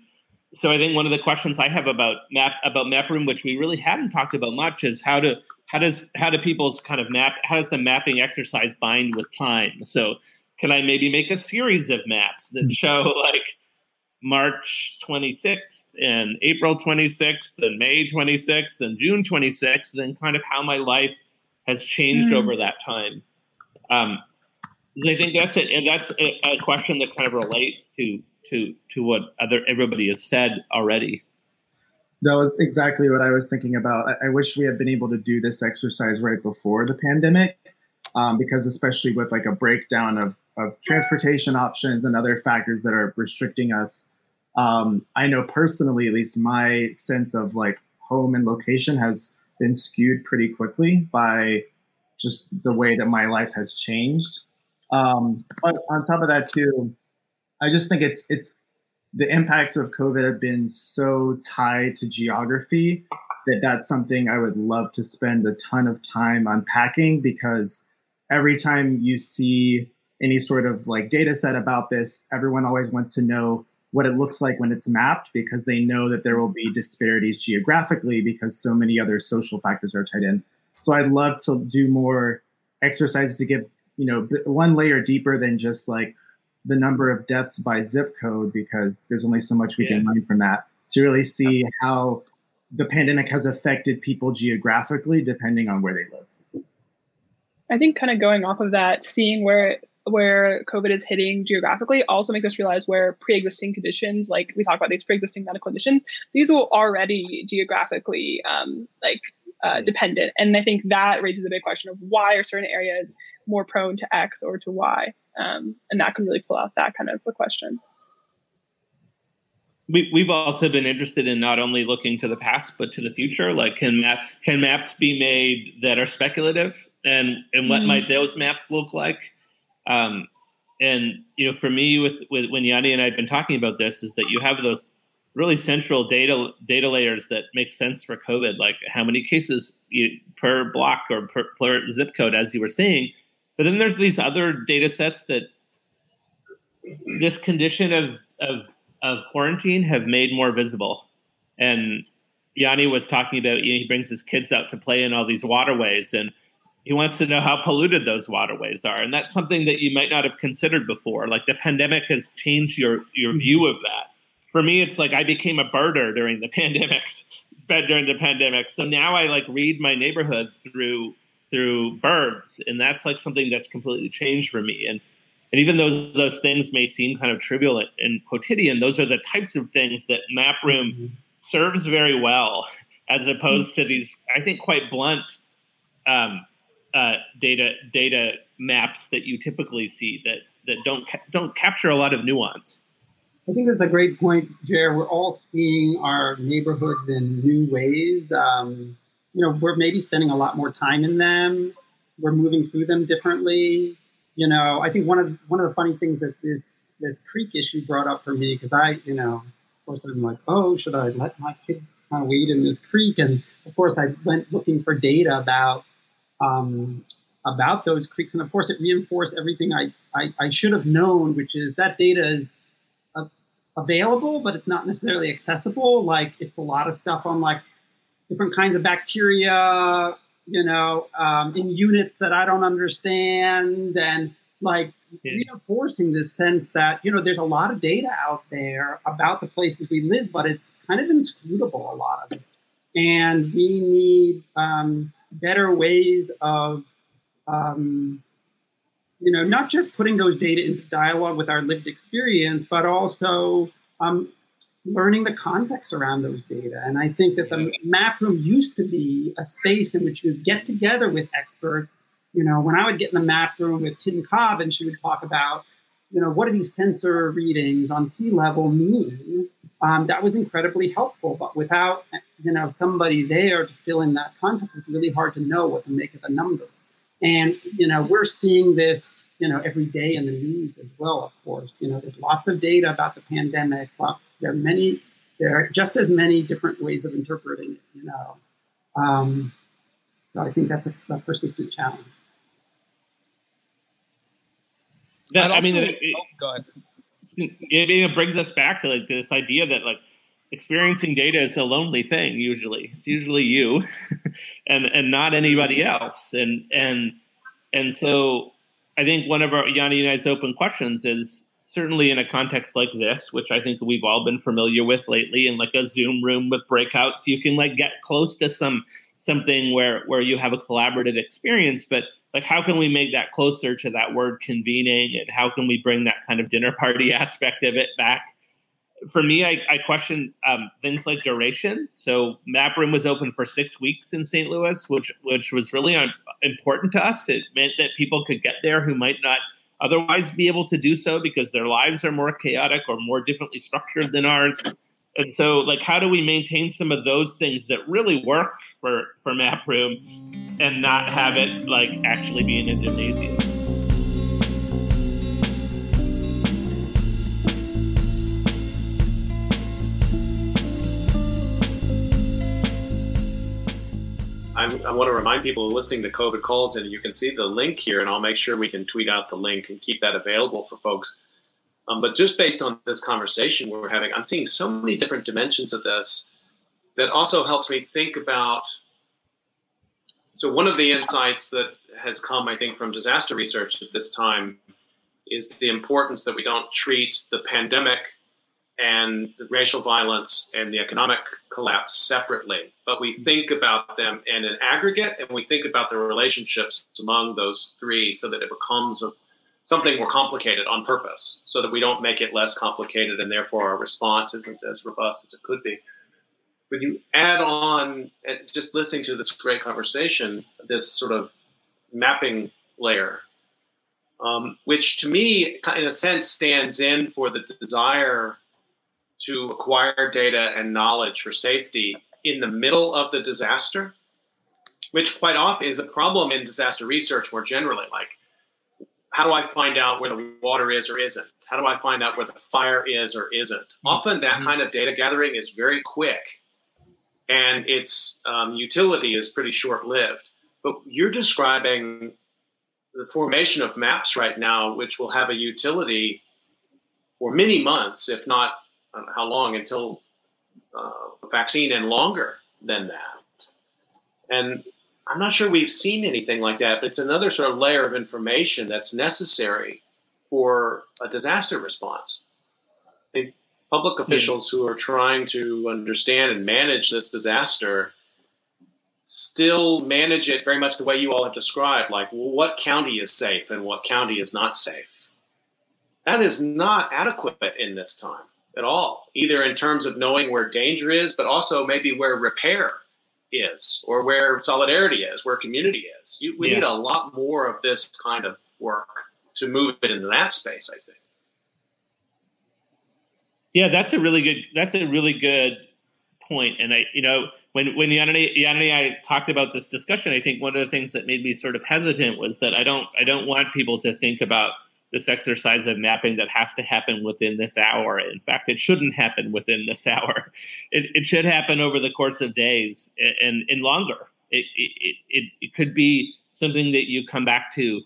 so I think one of the questions I have about map about MapRoom, which we really haven't talked about much, is how to how does how do people's kind of map how does the mapping exercise bind with time? So can I maybe make a series of maps that hmm. show like March 26th and April 26th and May 26th and June 26th and kind of how my life has changed mm. over that time. Um, I think that's it, and that's a, a question that kind of relates to to to what other everybody has said already. That was exactly what I was thinking about. I, I wish we had been able to do this exercise right before the pandemic, um, because especially with like a breakdown of of transportation options and other factors that are restricting us. Um, I know personally, at least my sense of like home and location has been skewed pretty quickly by just the way that my life has changed. Um, but on top of that, too, I just think it's it's the impacts of COVID have been so tied to geography that that's something I would love to spend a ton of time unpacking because every time you see any sort of like data set about this, everyone always wants to know what it looks like when it's mapped because they know that there will be disparities geographically because so many other social factors are tied in. So I'd love to do more exercises to get, you know, one layer deeper than just like, the number of deaths by zip code because there's only so much we yeah. can learn from that to really see how the pandemic has affected people geographically depending on where they live. I think kind of going off of that, seeing where where COVID is hitting geographically also makes us realize where pre-existing conditions, like we talk about these pre-existing medical conditions, these were already geographically um, like uh, dependent, and I think that raises a big question of why are certain areas more prone to X or to Y. Um, and that can really pull out that kind of a question. We, we've also been interested in not only looking to the past but to the future. Like, can map can maps be made that are speculative, and and what mm might those maps look like? Um, and you know, for me, with, with when Yanni and I have been talking about this, is that you have those really central data data layers that make sense for COVID, like how many cases you, per block or per, per zip code, as you were saying, but then there's these other data sets that this condition of, of, of quarantine have made more visible. And Yanni was talking about, you know, he brings his kids out to play in all these waterways and he wants to know how polluted those waterways are. And that's something that you might not have considered before. Like the pandemic has changed your, your mm-hmm. view of that. For me, it's like I became a birder during the pandemic, during the pandemic. So now I like read my neighborhood through through birds, and that's like something that's completely changed for me. And and even though those things may seem kind of trivial and quotidian, those are the types of things that MapRoom mm-hmm. serves very well, as opposed mm-hmm. to these, I think, quite blunt um, uh, data data maps that you typically see that that don't ca- don't capture a lot of nuance. I think that's a great point, Jer. We're all seeing our neighborhoods in new ways. Um, you know, we're maybe spending a lot more time in them. We're moving through them differently. You know, I think one of one of the funny things that this this creek issue brought up for me because I, you know, of course I'm like, oh, should I let my kids kind of wade in this creek? And of course I went looking for data about um, about those creeks, and of course it reinforced everything I I, I should have known, which is that data is available, but it's not necessarily accessible. Like it's a lot of stuff on like different kinds of bacteria, you know, um, in units that I don't understand, and like yeah. reinforcing this sense that you know there's a lot of data out there about the places we live, but it's kind of inscrutable a lot of it, and we need um, better ways of um, you know not just putting those data into dialogue with our lived experience, but also um, learning the context around those data. And I think that the map room used to be a space in which you get together with experts you know, when I would get in the map room with Kim Cobb and she would talk about, you know, what do these sensor readings on sea level mean? Um, that was incredibly helpful. But without, you know, somebody there to fill in that context, it's really hard to know what to make of the numbers. And, you know, we're seeing this, you know, every day in the news as well, of course. You know, there's lots of data about the pandemic, but there are many, there are just as many different ways of interpreting it, you know. Um, so I think that's a, a persistent challenge. That, I mean, it, oh, go ahead. It, it brings us back to like this idea that like experiencing data is a lonely thing. Usually, it's usually you, and and not anybody else. And and and so I think one of our Yanni and I's open questions is certainly in a context like this, which I think we've all been familiar with lately, in like a Zoom room with breakouts, you can like get close to some something where where you have a collaborative experience, but like how can we make that closer to that word convening and how can we bring that kind of dinner party aspect of it back for me i, I question um, things like duration. So Map Room was open for six weeks in st louis which which was really important to us. It meant that people could get there who might not otherwise be able to do so because their lives are more chaotic or more differently structured than ours. And so like how do we maintain some of those things that really work for for Map Room and not have it like actually be in a gymnasium i i want to remind people listening to COVID calls, and you can see the link here, and I'll make sure we can tweet out the link and keep that available for folks um, but just based on this conversation we're having, I'm seeing so many different dimensions of this that also helps me think about. So, one of the insights that has come, I think, from disaster research at this time is the importance that we don't treat the pandemic and the racial violence and the economic collapse separately, but we think about them in an aggregate and we think about the relationships among those three so that it becomes a something more complicated on purpose so that we don't make it less complicated and therefore our response isn't as robust as it could be. When you add on, just listening to this great conversation, this sort of mapping layer, um, which to me, in a sense, stands in for the desire to acquire data and knowledge for safety in the middle of the disaster, which quite often is a problem in disaster research more generally. Like, how do I find out where the water is or isn't? How do I find out where the fire is or isn't? Mm-hmm. Often that mm-hmm. kind of data gathering is very quick and its um, utility is pretty short lived. But you're describing the formation of maps right now, which will have a utility for many months, if not uh, how long, until uh, vaccine and longer than that. And I'm not sure we've seen anything like that, but it's another sort of layer of information that's necessary for a disaster response. I think public officials who are trying to understand and manage this disaster still manage it very much the way you all have described like well, what county is safe and what county is not safe. That is not adequate in this time at all, either in terms of knowing where danger is, but also maybe where repair is or where solidarity is, where community is. You, we yeah. need a lot more of this kind of work to move it into that space. I think. Yeah, that's a really good. That's a really good point. And I, you know, when when Yanni, Yanni and I talked about this discussion, I think one of the things that made me sort of hesitant was that I don't I don't want people to think about this exercise of mapping that has to happen within this hour. In fact, it shouldn't happen within this hour. It, it should happen over the course of days and, and, longer. It, it, it, it could be something that you come back to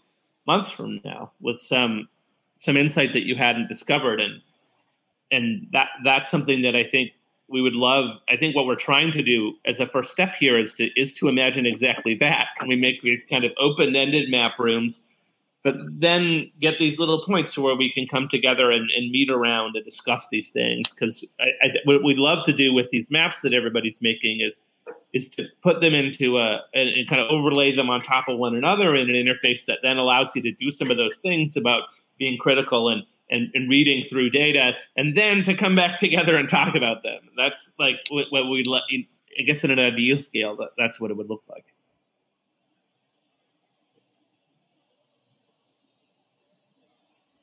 months from now with some some insight that you hadn't discovered and and that that's something that I think we would love. I think what we're trying to do as a first step here is to is to imagine exactly that. Can we make these kind of open ended map rooms, but then get these little points where we can come together and, and meet around and discuss these things? Because what we'd love to do with these maps that everybody's making is is to put them into a and, and kind of overlay them on top of one another in an interface that then allows you to do some of those things about being critical and and, and, reading through data, and then to come back together and talk about them. That's like what, what we. I guess in an ideal scale, that, that's what it would look like.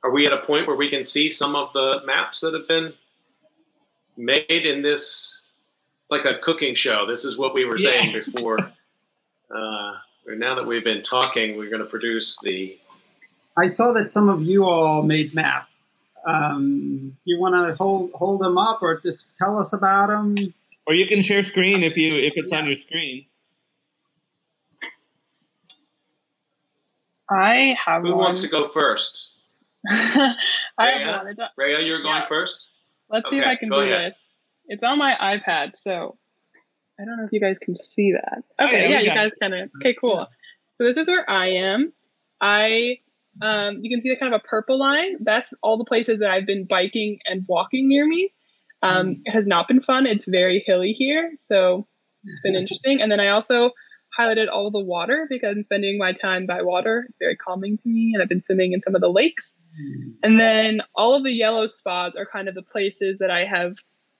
Are we at a point where we can see some of the maps that have been made in this, like a cooking show? This is what we were saying before. Uh, now that we've been talking, we're going to produce the I saw that some of you all made maps. Um, you want to hold hold them up, or just tell us about them? Or you can share screen if you if it's yeah. on your screen. I have. Who one. wants to go first? I Rhea? have. Rhea, you're going yeah. first. Let's okay, see if I can do ahead. this. It's on my iPad, so I don't know if you guys can see that. Okay, oh, yeah, yeah you guys kind of. Okay, cool. So this is where I am. I um, you can see the kind of a purple line. That's all the places that I've been biking and walking near me. Um, mm. It has not been fun. It's very hilly here, so it's been interesting. And then I also highlighted all the water because I'm spending my time by water. It's very calming to me, and I've been swimming in some of the lakes. And then all of the yellow spots are kind of the places that I have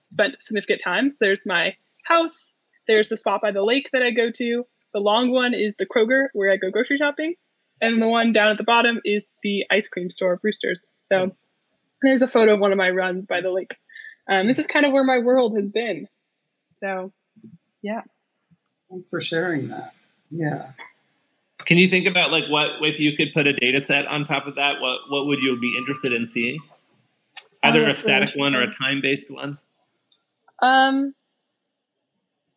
spent significant time. So there's my house. There's the spot by the lake that I go to. The long one is the Kroger where I go grocery shopping and the one down at the bottom is the ice cream store, Brewster's. So there's a photo of one of my runs by the lake. Um, this is kind of where my world has been. So, yeah. Thanks for sharing that. Yeah. Can you think about like what if you could put a data set on top of that? What what would you be interested in seeing? Either oh, a static one or a time based one. Um,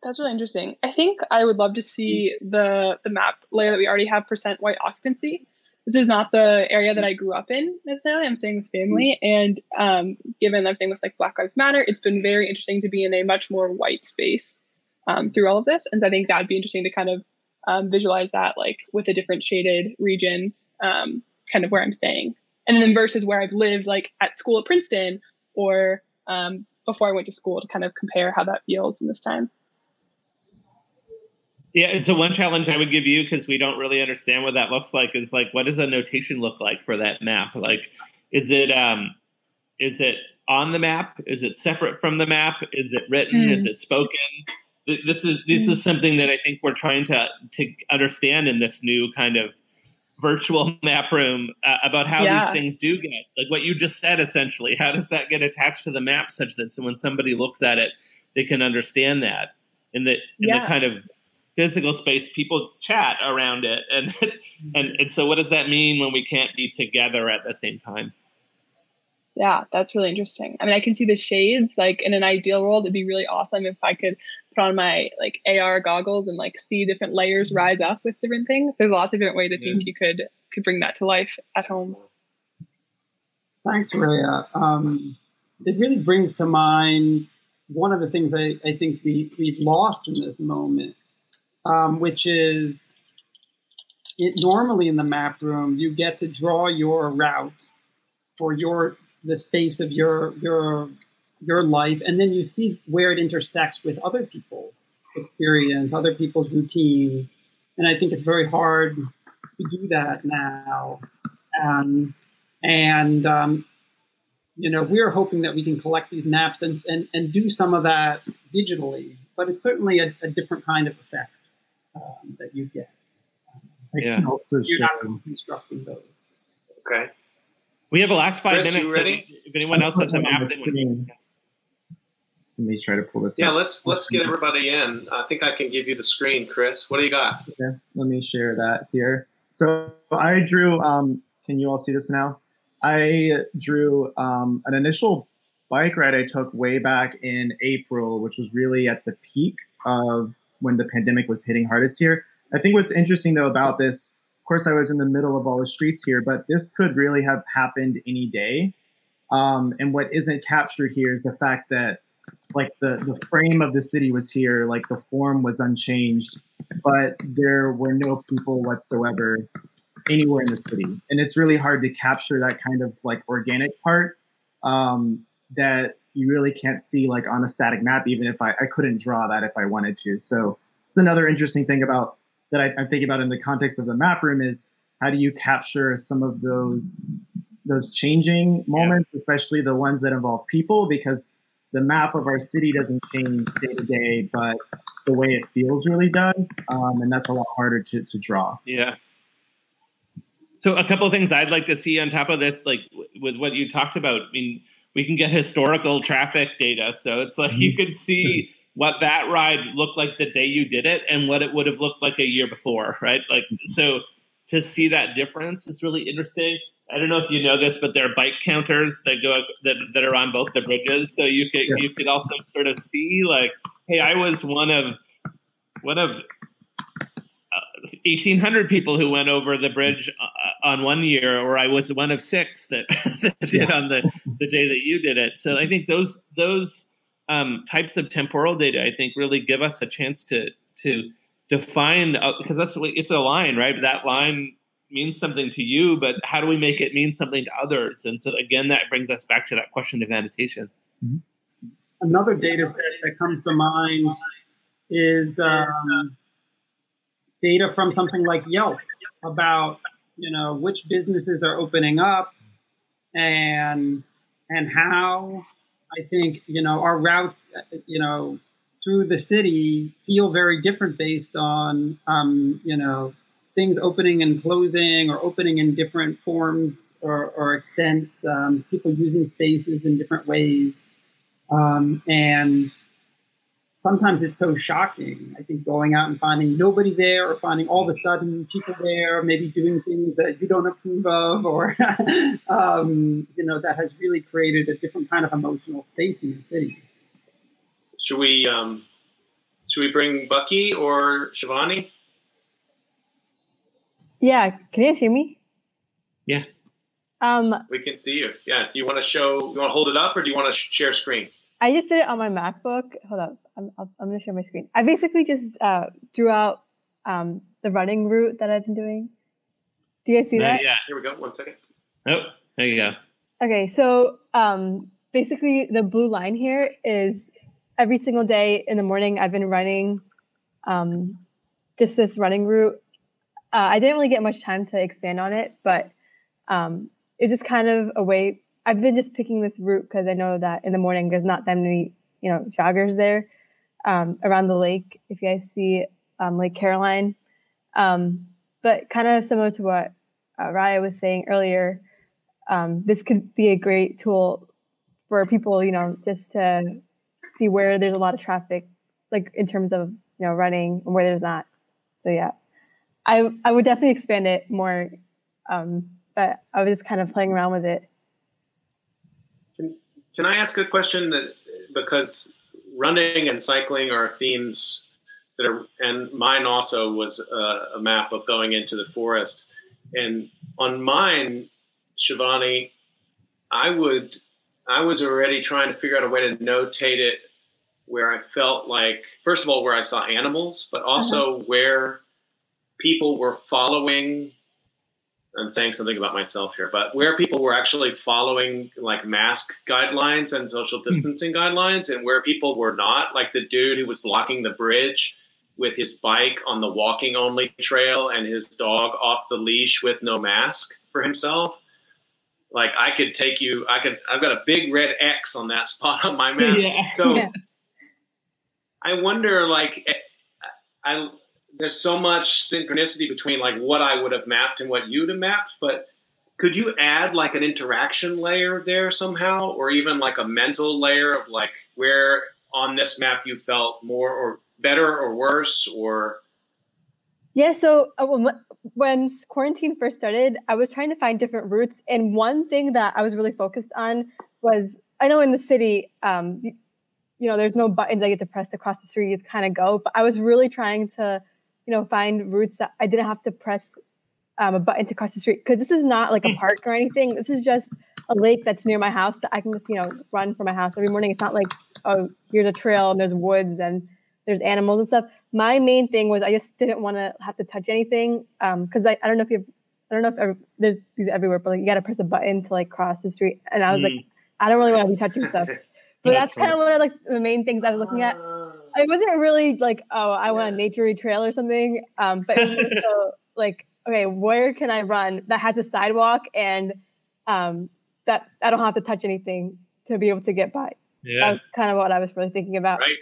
that's really interesting. I think I would love to see the the map layer that we already have percent white occupancy. This is not the area that I grew up in necessarily. I'm staying with family, and um, given everything with like Black Lives Matter, it's been very interesting to be in a much more white space um, through all of this. And so I think that'd be interesting to kind of um, visualize that like with the different shaded regions, um, kind of where I'm staying, and then versus where I've lived like at school at Princeton or um, before I went to school to kind of compare how that feels in this time. Yeah, and so one challenge I would give you because we don't really understand what that looks like is like what does a notation look like for that map? Like, is it um, is it on the map? Is it separate from the map? Is it written? Mm. Is it spoken? This is this is something that I think we're trying to to understand in this new kind of virtual map room uh, about how yeah. these things do get like what you just said essentially. How does that get attached to the map such that so when somebody looks at it, they can understand that in the in yeah. the kind of physical space, people chat around it, and and and so what does that mean when we can't be together at the same time? Yeah, that's really interesting. I mean, I can see the shades. Like in an ideal world, it'd be really awesome if I could put on my like AR goggles and like see different layers rise up with different things. There's lots of different ways I think you could could bring that to life at home. Thanks, Maria. Um, it really brings to mind one of the things I, I think we, we've lost in this moment um, which is it normally in the map room you get to draw your route for your the space of your your your life and then you see where it intersects with other people's experience other people's routines and i think it's very hard to do that now um, and um, you know we're hoping that we can collect these maps and, and, and do some of that digitally but it's certainly a, a different kind of effect um, that you get. Um, yeah. You're not constructing those. Okay. We have the last five Chris, minutes. you ready? If anyone else has a map, they want Let me try to pull this Yeah, up. let's let's get everybody in. I think I can give you the screen, Chris. What do you got? Okay, let me share that here. So I drew, um, can you all see this now? I drew um, an initial bike ride I took way back in April, which was really at the peak of when the pandemic was hitting hardest here. I think what's interesting though about this, of course, I was in the middle of all the streets here, but this could really have happened any day. Um, and what isn't captured here is the fact that like the, the frame of the city was here, like the form was unchanged, but there were no people whatsoever anywhere in the city. And it's really hard to capture that kind of like organic part um, that you really can't see like on a static map, even if I, I couldn't draw that if I wanted to. So it's another interesting thing about that I, I'm thinking about in the context of the map room is how do you capture some of those those changing moments, especially the ones that involve people, because the map of our city doesn't change day to day, but the way it feels really does, um, and that's a lot harder to, to draw. Yeah. So a couple of things I'd like to see on top of this, like w- with what you talked about. I mean, we can get historical traffic data, so it's like you could see what that ride looked like the day you did it and what it would have looked like a year before, right? Like, so to see that difference is really interesting. I don't know if you know this, but there are bike counters that go that, that are on both the bridges, so you could Yeah. you could also sort of see like, hey, I was one of one of 1,800 people who went over the bridge uh, on one year, or I was one of six that, that did on the, the day that you did it. So I think those those um, types of temporal data, I think, really give us a chance to to define because that's what it's a line, right? That line means something to you, but how do we make it mean something to others? And so again, that brings us back to that question of annotation. Another data set that comes to mind is um, data from something like Yelp about you know which businesses are opening up and and how I think you know our routes you know through the city feel very different based on um, you know things opening and closing or opening in different forms or, or extents um, people using spaces in different ways. Um, and sometimes it's so shocking. I think going out and finding nobody there or finding all of a sudden people there, maybe doing things that you don't approve of, or, um, you know, that has really created a different kind of emotional space in the city. Should we um, should we bring Bucky or Shivani? Yeah, can you guys hear me? Yeah. Um, We can see you. Yeah. Do you want to show? You want to hold it up, or do you want to share screen? I just did it on my MacBook. Hold up, I'm I'll, I'm gonna share my screen. I basically just uh, drew out um, the running route that I've been doing. Do you guys see Uh, that? yeah. Here we go. One second. Oh, there you go. Okay, so um, basically the blue line here is every single day in the morning I've been running um, just this running route. Uh, I didn't really get much time to expand on it, but um, it's just kind of a way. I've been just picking this route because I know that in the morning there's not that many, you know, joggers there um, around the lake. If you guys see um, Lake Caroline, um, but kind of similar to what uh, Raya was saying earlier, um, this could be a great tool for people, you know, just to see where there's a lot of traffic, like in terms of you know running and where there's not. So yeah, I I would definitely expand it more, um, but I was just kind of playing around with it. Can I ask a question that because running and cycling are themes that are, and mine also was a, a map of going into the forest, and on mine, Shivani, I would, I was already trying to figure out a way to notate it where I felt like, first of all, where I saw animals, but also mm-hmm. where people were following I'm saying something about myself here, but where people were actually following like mask guidelines and social hmm. distancing guidelines, and where people were not, like the dude who was blocking the bridge with his bike on the walking only trail and his dog off the leash with no mask for himself. Like I could take you, I could, I've got a big red X on that spot on my map. Yeah. So Yeah. I wonder, like, I there's so much synchronicity between like what I would have mapped and what you'd have mapped, but could you add like an interaction layer there somehow, or even like a mental layer of like where on this map you felt more or better or worse or? Yeah so uh, when quarantine first started i was trying to find different routes and one thing that i was really focused on was i know in the city um, you, know there's no buttons i get to press across the street you just kind of go but i was really trying to you know find routes that i didn't have to press um, a button to cross the street because this is not like a park or anything this is just a lake that's near my house that i can just you know run from my house every morning it's not like oh here's a trail and there's woods and there's animals and stuff. My main thing was I just didn't want to have to touch anything because um, I, I don't know if you have I don't know if ever, there's these everywhere, but like you got to press a button to like cross the street, and I was mm. like, I don't really want to be touching stuff. But that's, that's kind of one of like the main things I was looking at. I wasn't really like, oh, I want a nature trail or something. Um, but it was so like, okay, where can I run that has a sidewalk and um, that I don't have to touch anything to be able to get by. Yeah. That's kind of what I was really thinking about. Right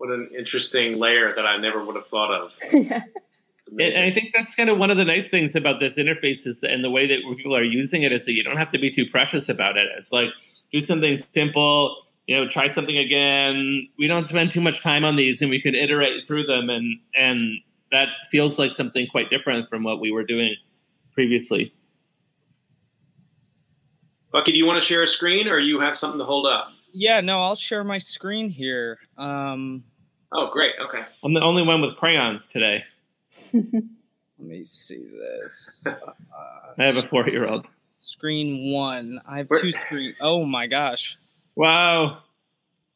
what an interesting layer that I never would have thought of. yeah. And I think that's kind of one of the nice things about this interface is and the way that people are using it is that you don't have to be too precious about it. It's like do something simple, you know, try something again. We don't spend too much time on these, and we can iterate through them, and and that feels like something quite different from what we were doing previously. Bucky, do you want to share a screen, or you have something to hold up? Yeah, no, I'll share my screen here. Um, Oh, great. Okay. I'm the only one with crayons today. Let me see this. Uh, I have a four year old. Screen one. I have Where? two screen. Oh my gosh. Wow.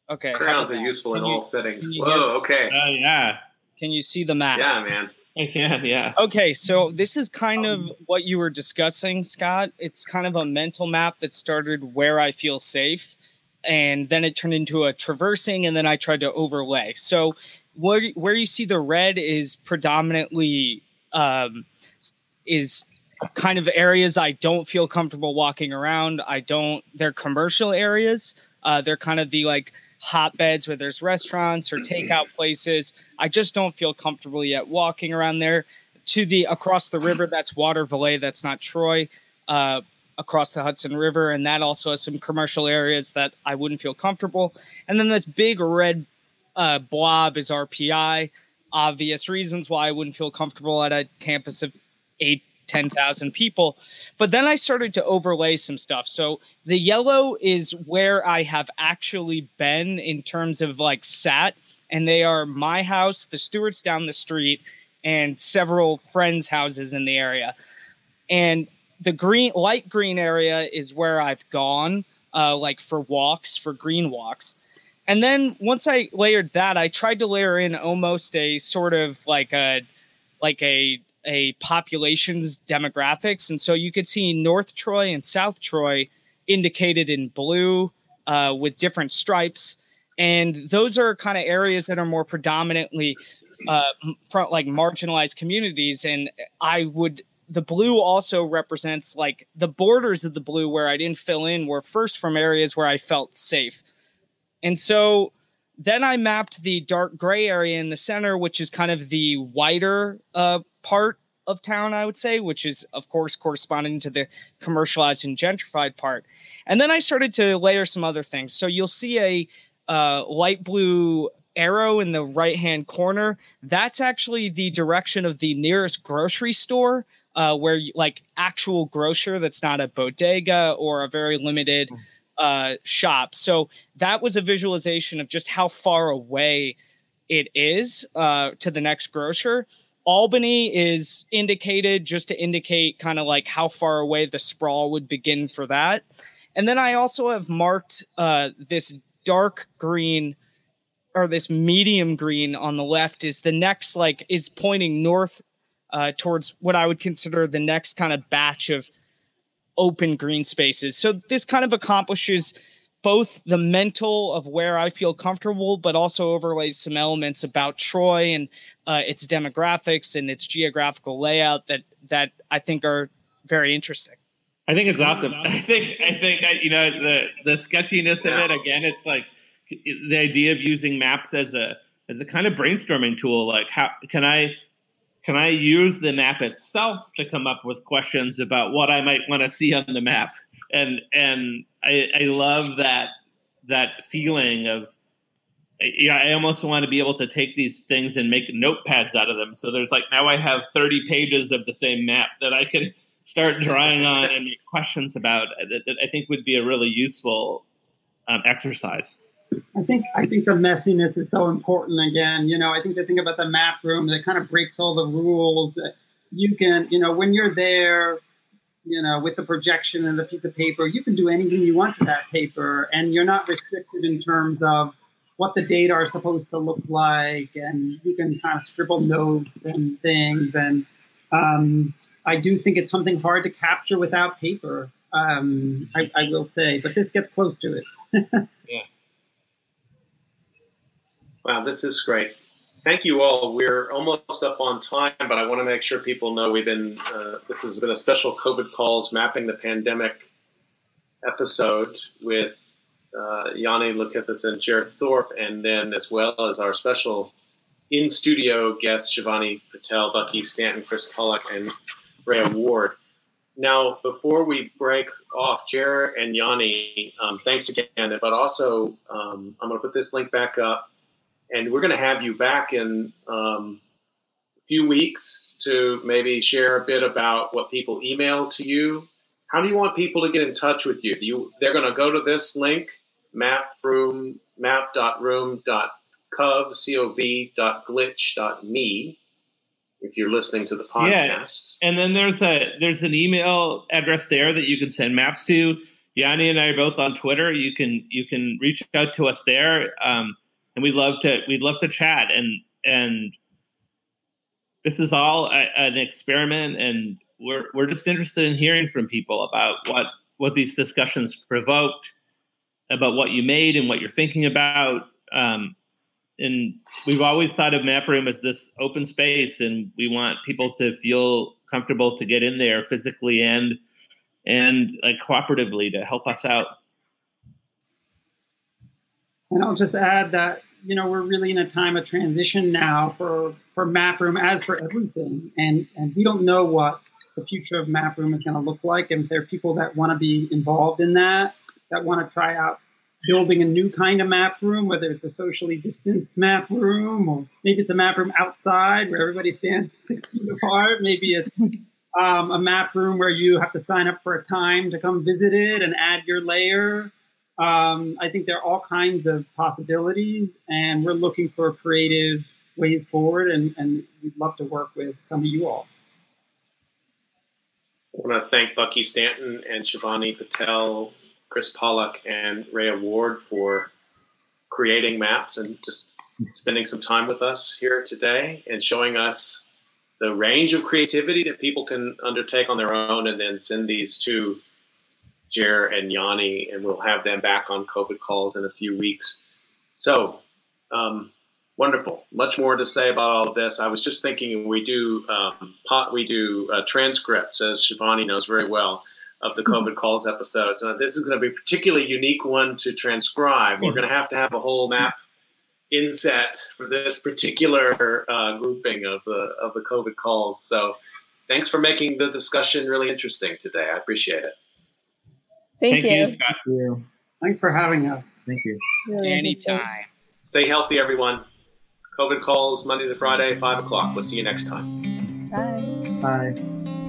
Okay. Crayons are useful can in you, all settings. Whoa. Okay. Oh yeah. Can you see the map? Yeah, man. I can. Yeah. Okay, so this is kind of what you were discussing, Scott. It's kind of a mental map that started where I feel safe and then it turned into a traversing and then I tried to overlay. So where where you see the red is predominantly um, is kind of areas I don't feel comfortable walking around. I don't. They're commercial areas. Uh, they're kind of the like hotbeds where there's restaurants or takeout places. I just don't feel comfortable yet walking around there. To the across the river, that's Watervliet. That's not Troy. Uh, across the Hudson River, and that also has some commercial areas that I wouldn't feel comfortable. And then this big red uh, blob is RPI. Obvious reasons why I wouldn't feel comfortable at a campus of eight, 10,000 people. But then I started to overlay some stuff. So the yellow is where I have actually been in terms of like sat, and they are my house, the Stewart's down the street, and several friends' houses in the area. And the green light green area is where I've gone, uh, like for walks, for green walks. And then once I layered that, I tried to layer in almost a sort of like a like a a population's demographics. And so you could see North Troy and South Troy indicated in blue uh, with different stripes. And those are kind of areas that are more predominantly uh, front like marginalized communities. And I would the blue also represents like the borders of the blue where I didn't fill in were first from areas where I felt safe. And so then I mapped the dark gray area in the center, which is kind of the wider uh, part of town, I would say, which is, of course, corresponding to the commercialized and gentrified part. And then I started to layer some other things. So you'll see a uh, light blue arrow in the right hand corner. That's actually the direction of the nearest grocery store uh, where like actual grocer that's not a bodega or a very limited hmm. uh, shop. So that was a visualization of just how far away it is uh, to the next grocer. Albany is indicated just to indicate kind of like how far away the sprawl would begin for that. And then I also have marked uh, this dark green or this medium green on the left is the next like is pointing north uh, towards what I would consider the next kind of batch of open green spaces. So this kind of accomplishes both the mental of where I feel comfortable, but also overlays some elements about Troy and uh, its demographics and its geographical layout that that I think are very interesting. I think it's awesome. I think I think I, you know the the sketchiness of it again. It's like the idea of using maps as a as a kind of brainstorming tool. Like how can I can I use the map itself to come up with questions about what I might want to see on the map? And and I, I love that that feeling of yeah, I almost want to be able to take these things and make notepads out of them. So there's like now I have 30 pages of the same map that I can start drawing on and make questions about that, that I think would be a really useful um, exercise. I think I think the messiness is so important. Again, you know, I think the thing about the map room that kind of breaks all the rules. That you can, you know, when you're there, you know, with the projection and the piece of paper, you can do anything you want to that paper, and you're not restricted in terms of what the data are supposed to look like, and you can kind of scribble notes and things. And um, I do think it's something hard to capture without paper. Um, I, I, will say, but this gets close to it. yeah. Wow, this is great. Thank you all. We're almost up on time, but I want to make sure people know we've been. Uh, this has been a special COVID calls mapping the pandemic episode with uh, Yanni Loukissas and Jared Thorp, and then as well as our special in studio guests Shivani Patel, Bucky Stanton, Chris Pollock, and Ray Ward. Now, before we break off, Jared and Yanni, um, thanks again. But also, um, I'm going to put this link back up, and we're going to have you back in um, a few weeks to maybe share a bit about what people email to you. How do you want people to get in touch with you? You they're going to go to this link map.room, map.room.cov, C-O-V, dot glitch, dot me, if you're listening to the podcast. Yeah. And then there's a there's an email address there that you can send maps to. Yanni and I are both on Twitter. You can you can reach out to us there, um, and we'd love to we'd love to chat. And and this is all a, an experiment, and we're we're just interested in hearing from people about what what these discussions provoked about what you made and what you're thinking about. Um, and we've always thought of map room as this open space, and we want people to feel comfortable to get in there physically and and like cooperatively to help us out. And I'll just add that you know we're really in a time of transition now for for MapRoom as for everything, and and we don't know what the future of MapRoom is going to look like, and there are people that want to be involved in that that want to try out building a new kind of map room, whether it's a socially distanced map room or maybe it's a map room outside where everybody stands six feet apart. Maybe it's um, a map room where you have to sign up for a time to come visit it and add your layer. Um, I think there are all kinds of possibilities, and we're looking for creative ways forward, and, and we'd love to work with some of you all. I want to thank Bucky Stanton and Shivani Patel Chris Pollock and Ray Ward for creating maps and just spending some time with us here today and showing us the range of creativity that people can undertake on their own and then send these to Jer and Yanni, and we'll have them back on COVID calls in a few weeks. So, um, wonderful. Much more to say about all of this. I was just thinking we do um, pot, we do uh, transcripts, as Shivani knows very well of the COVID calls episodes. And this is going to be a particularly unique one to transcribe. We're going to have to have a whole map inset for this particular uh, grouping of the of the COVID calls. So, thanks for making the discussion really interesting today. I appreciate it. Thank, Thank you. you. Scott. Thank you. Thanks for having us. Thank you. Really Anytime. Stay healthy, everyone. COVID calls Monday to Friday, five o'clock. We'll see you next time. Bye. Bye.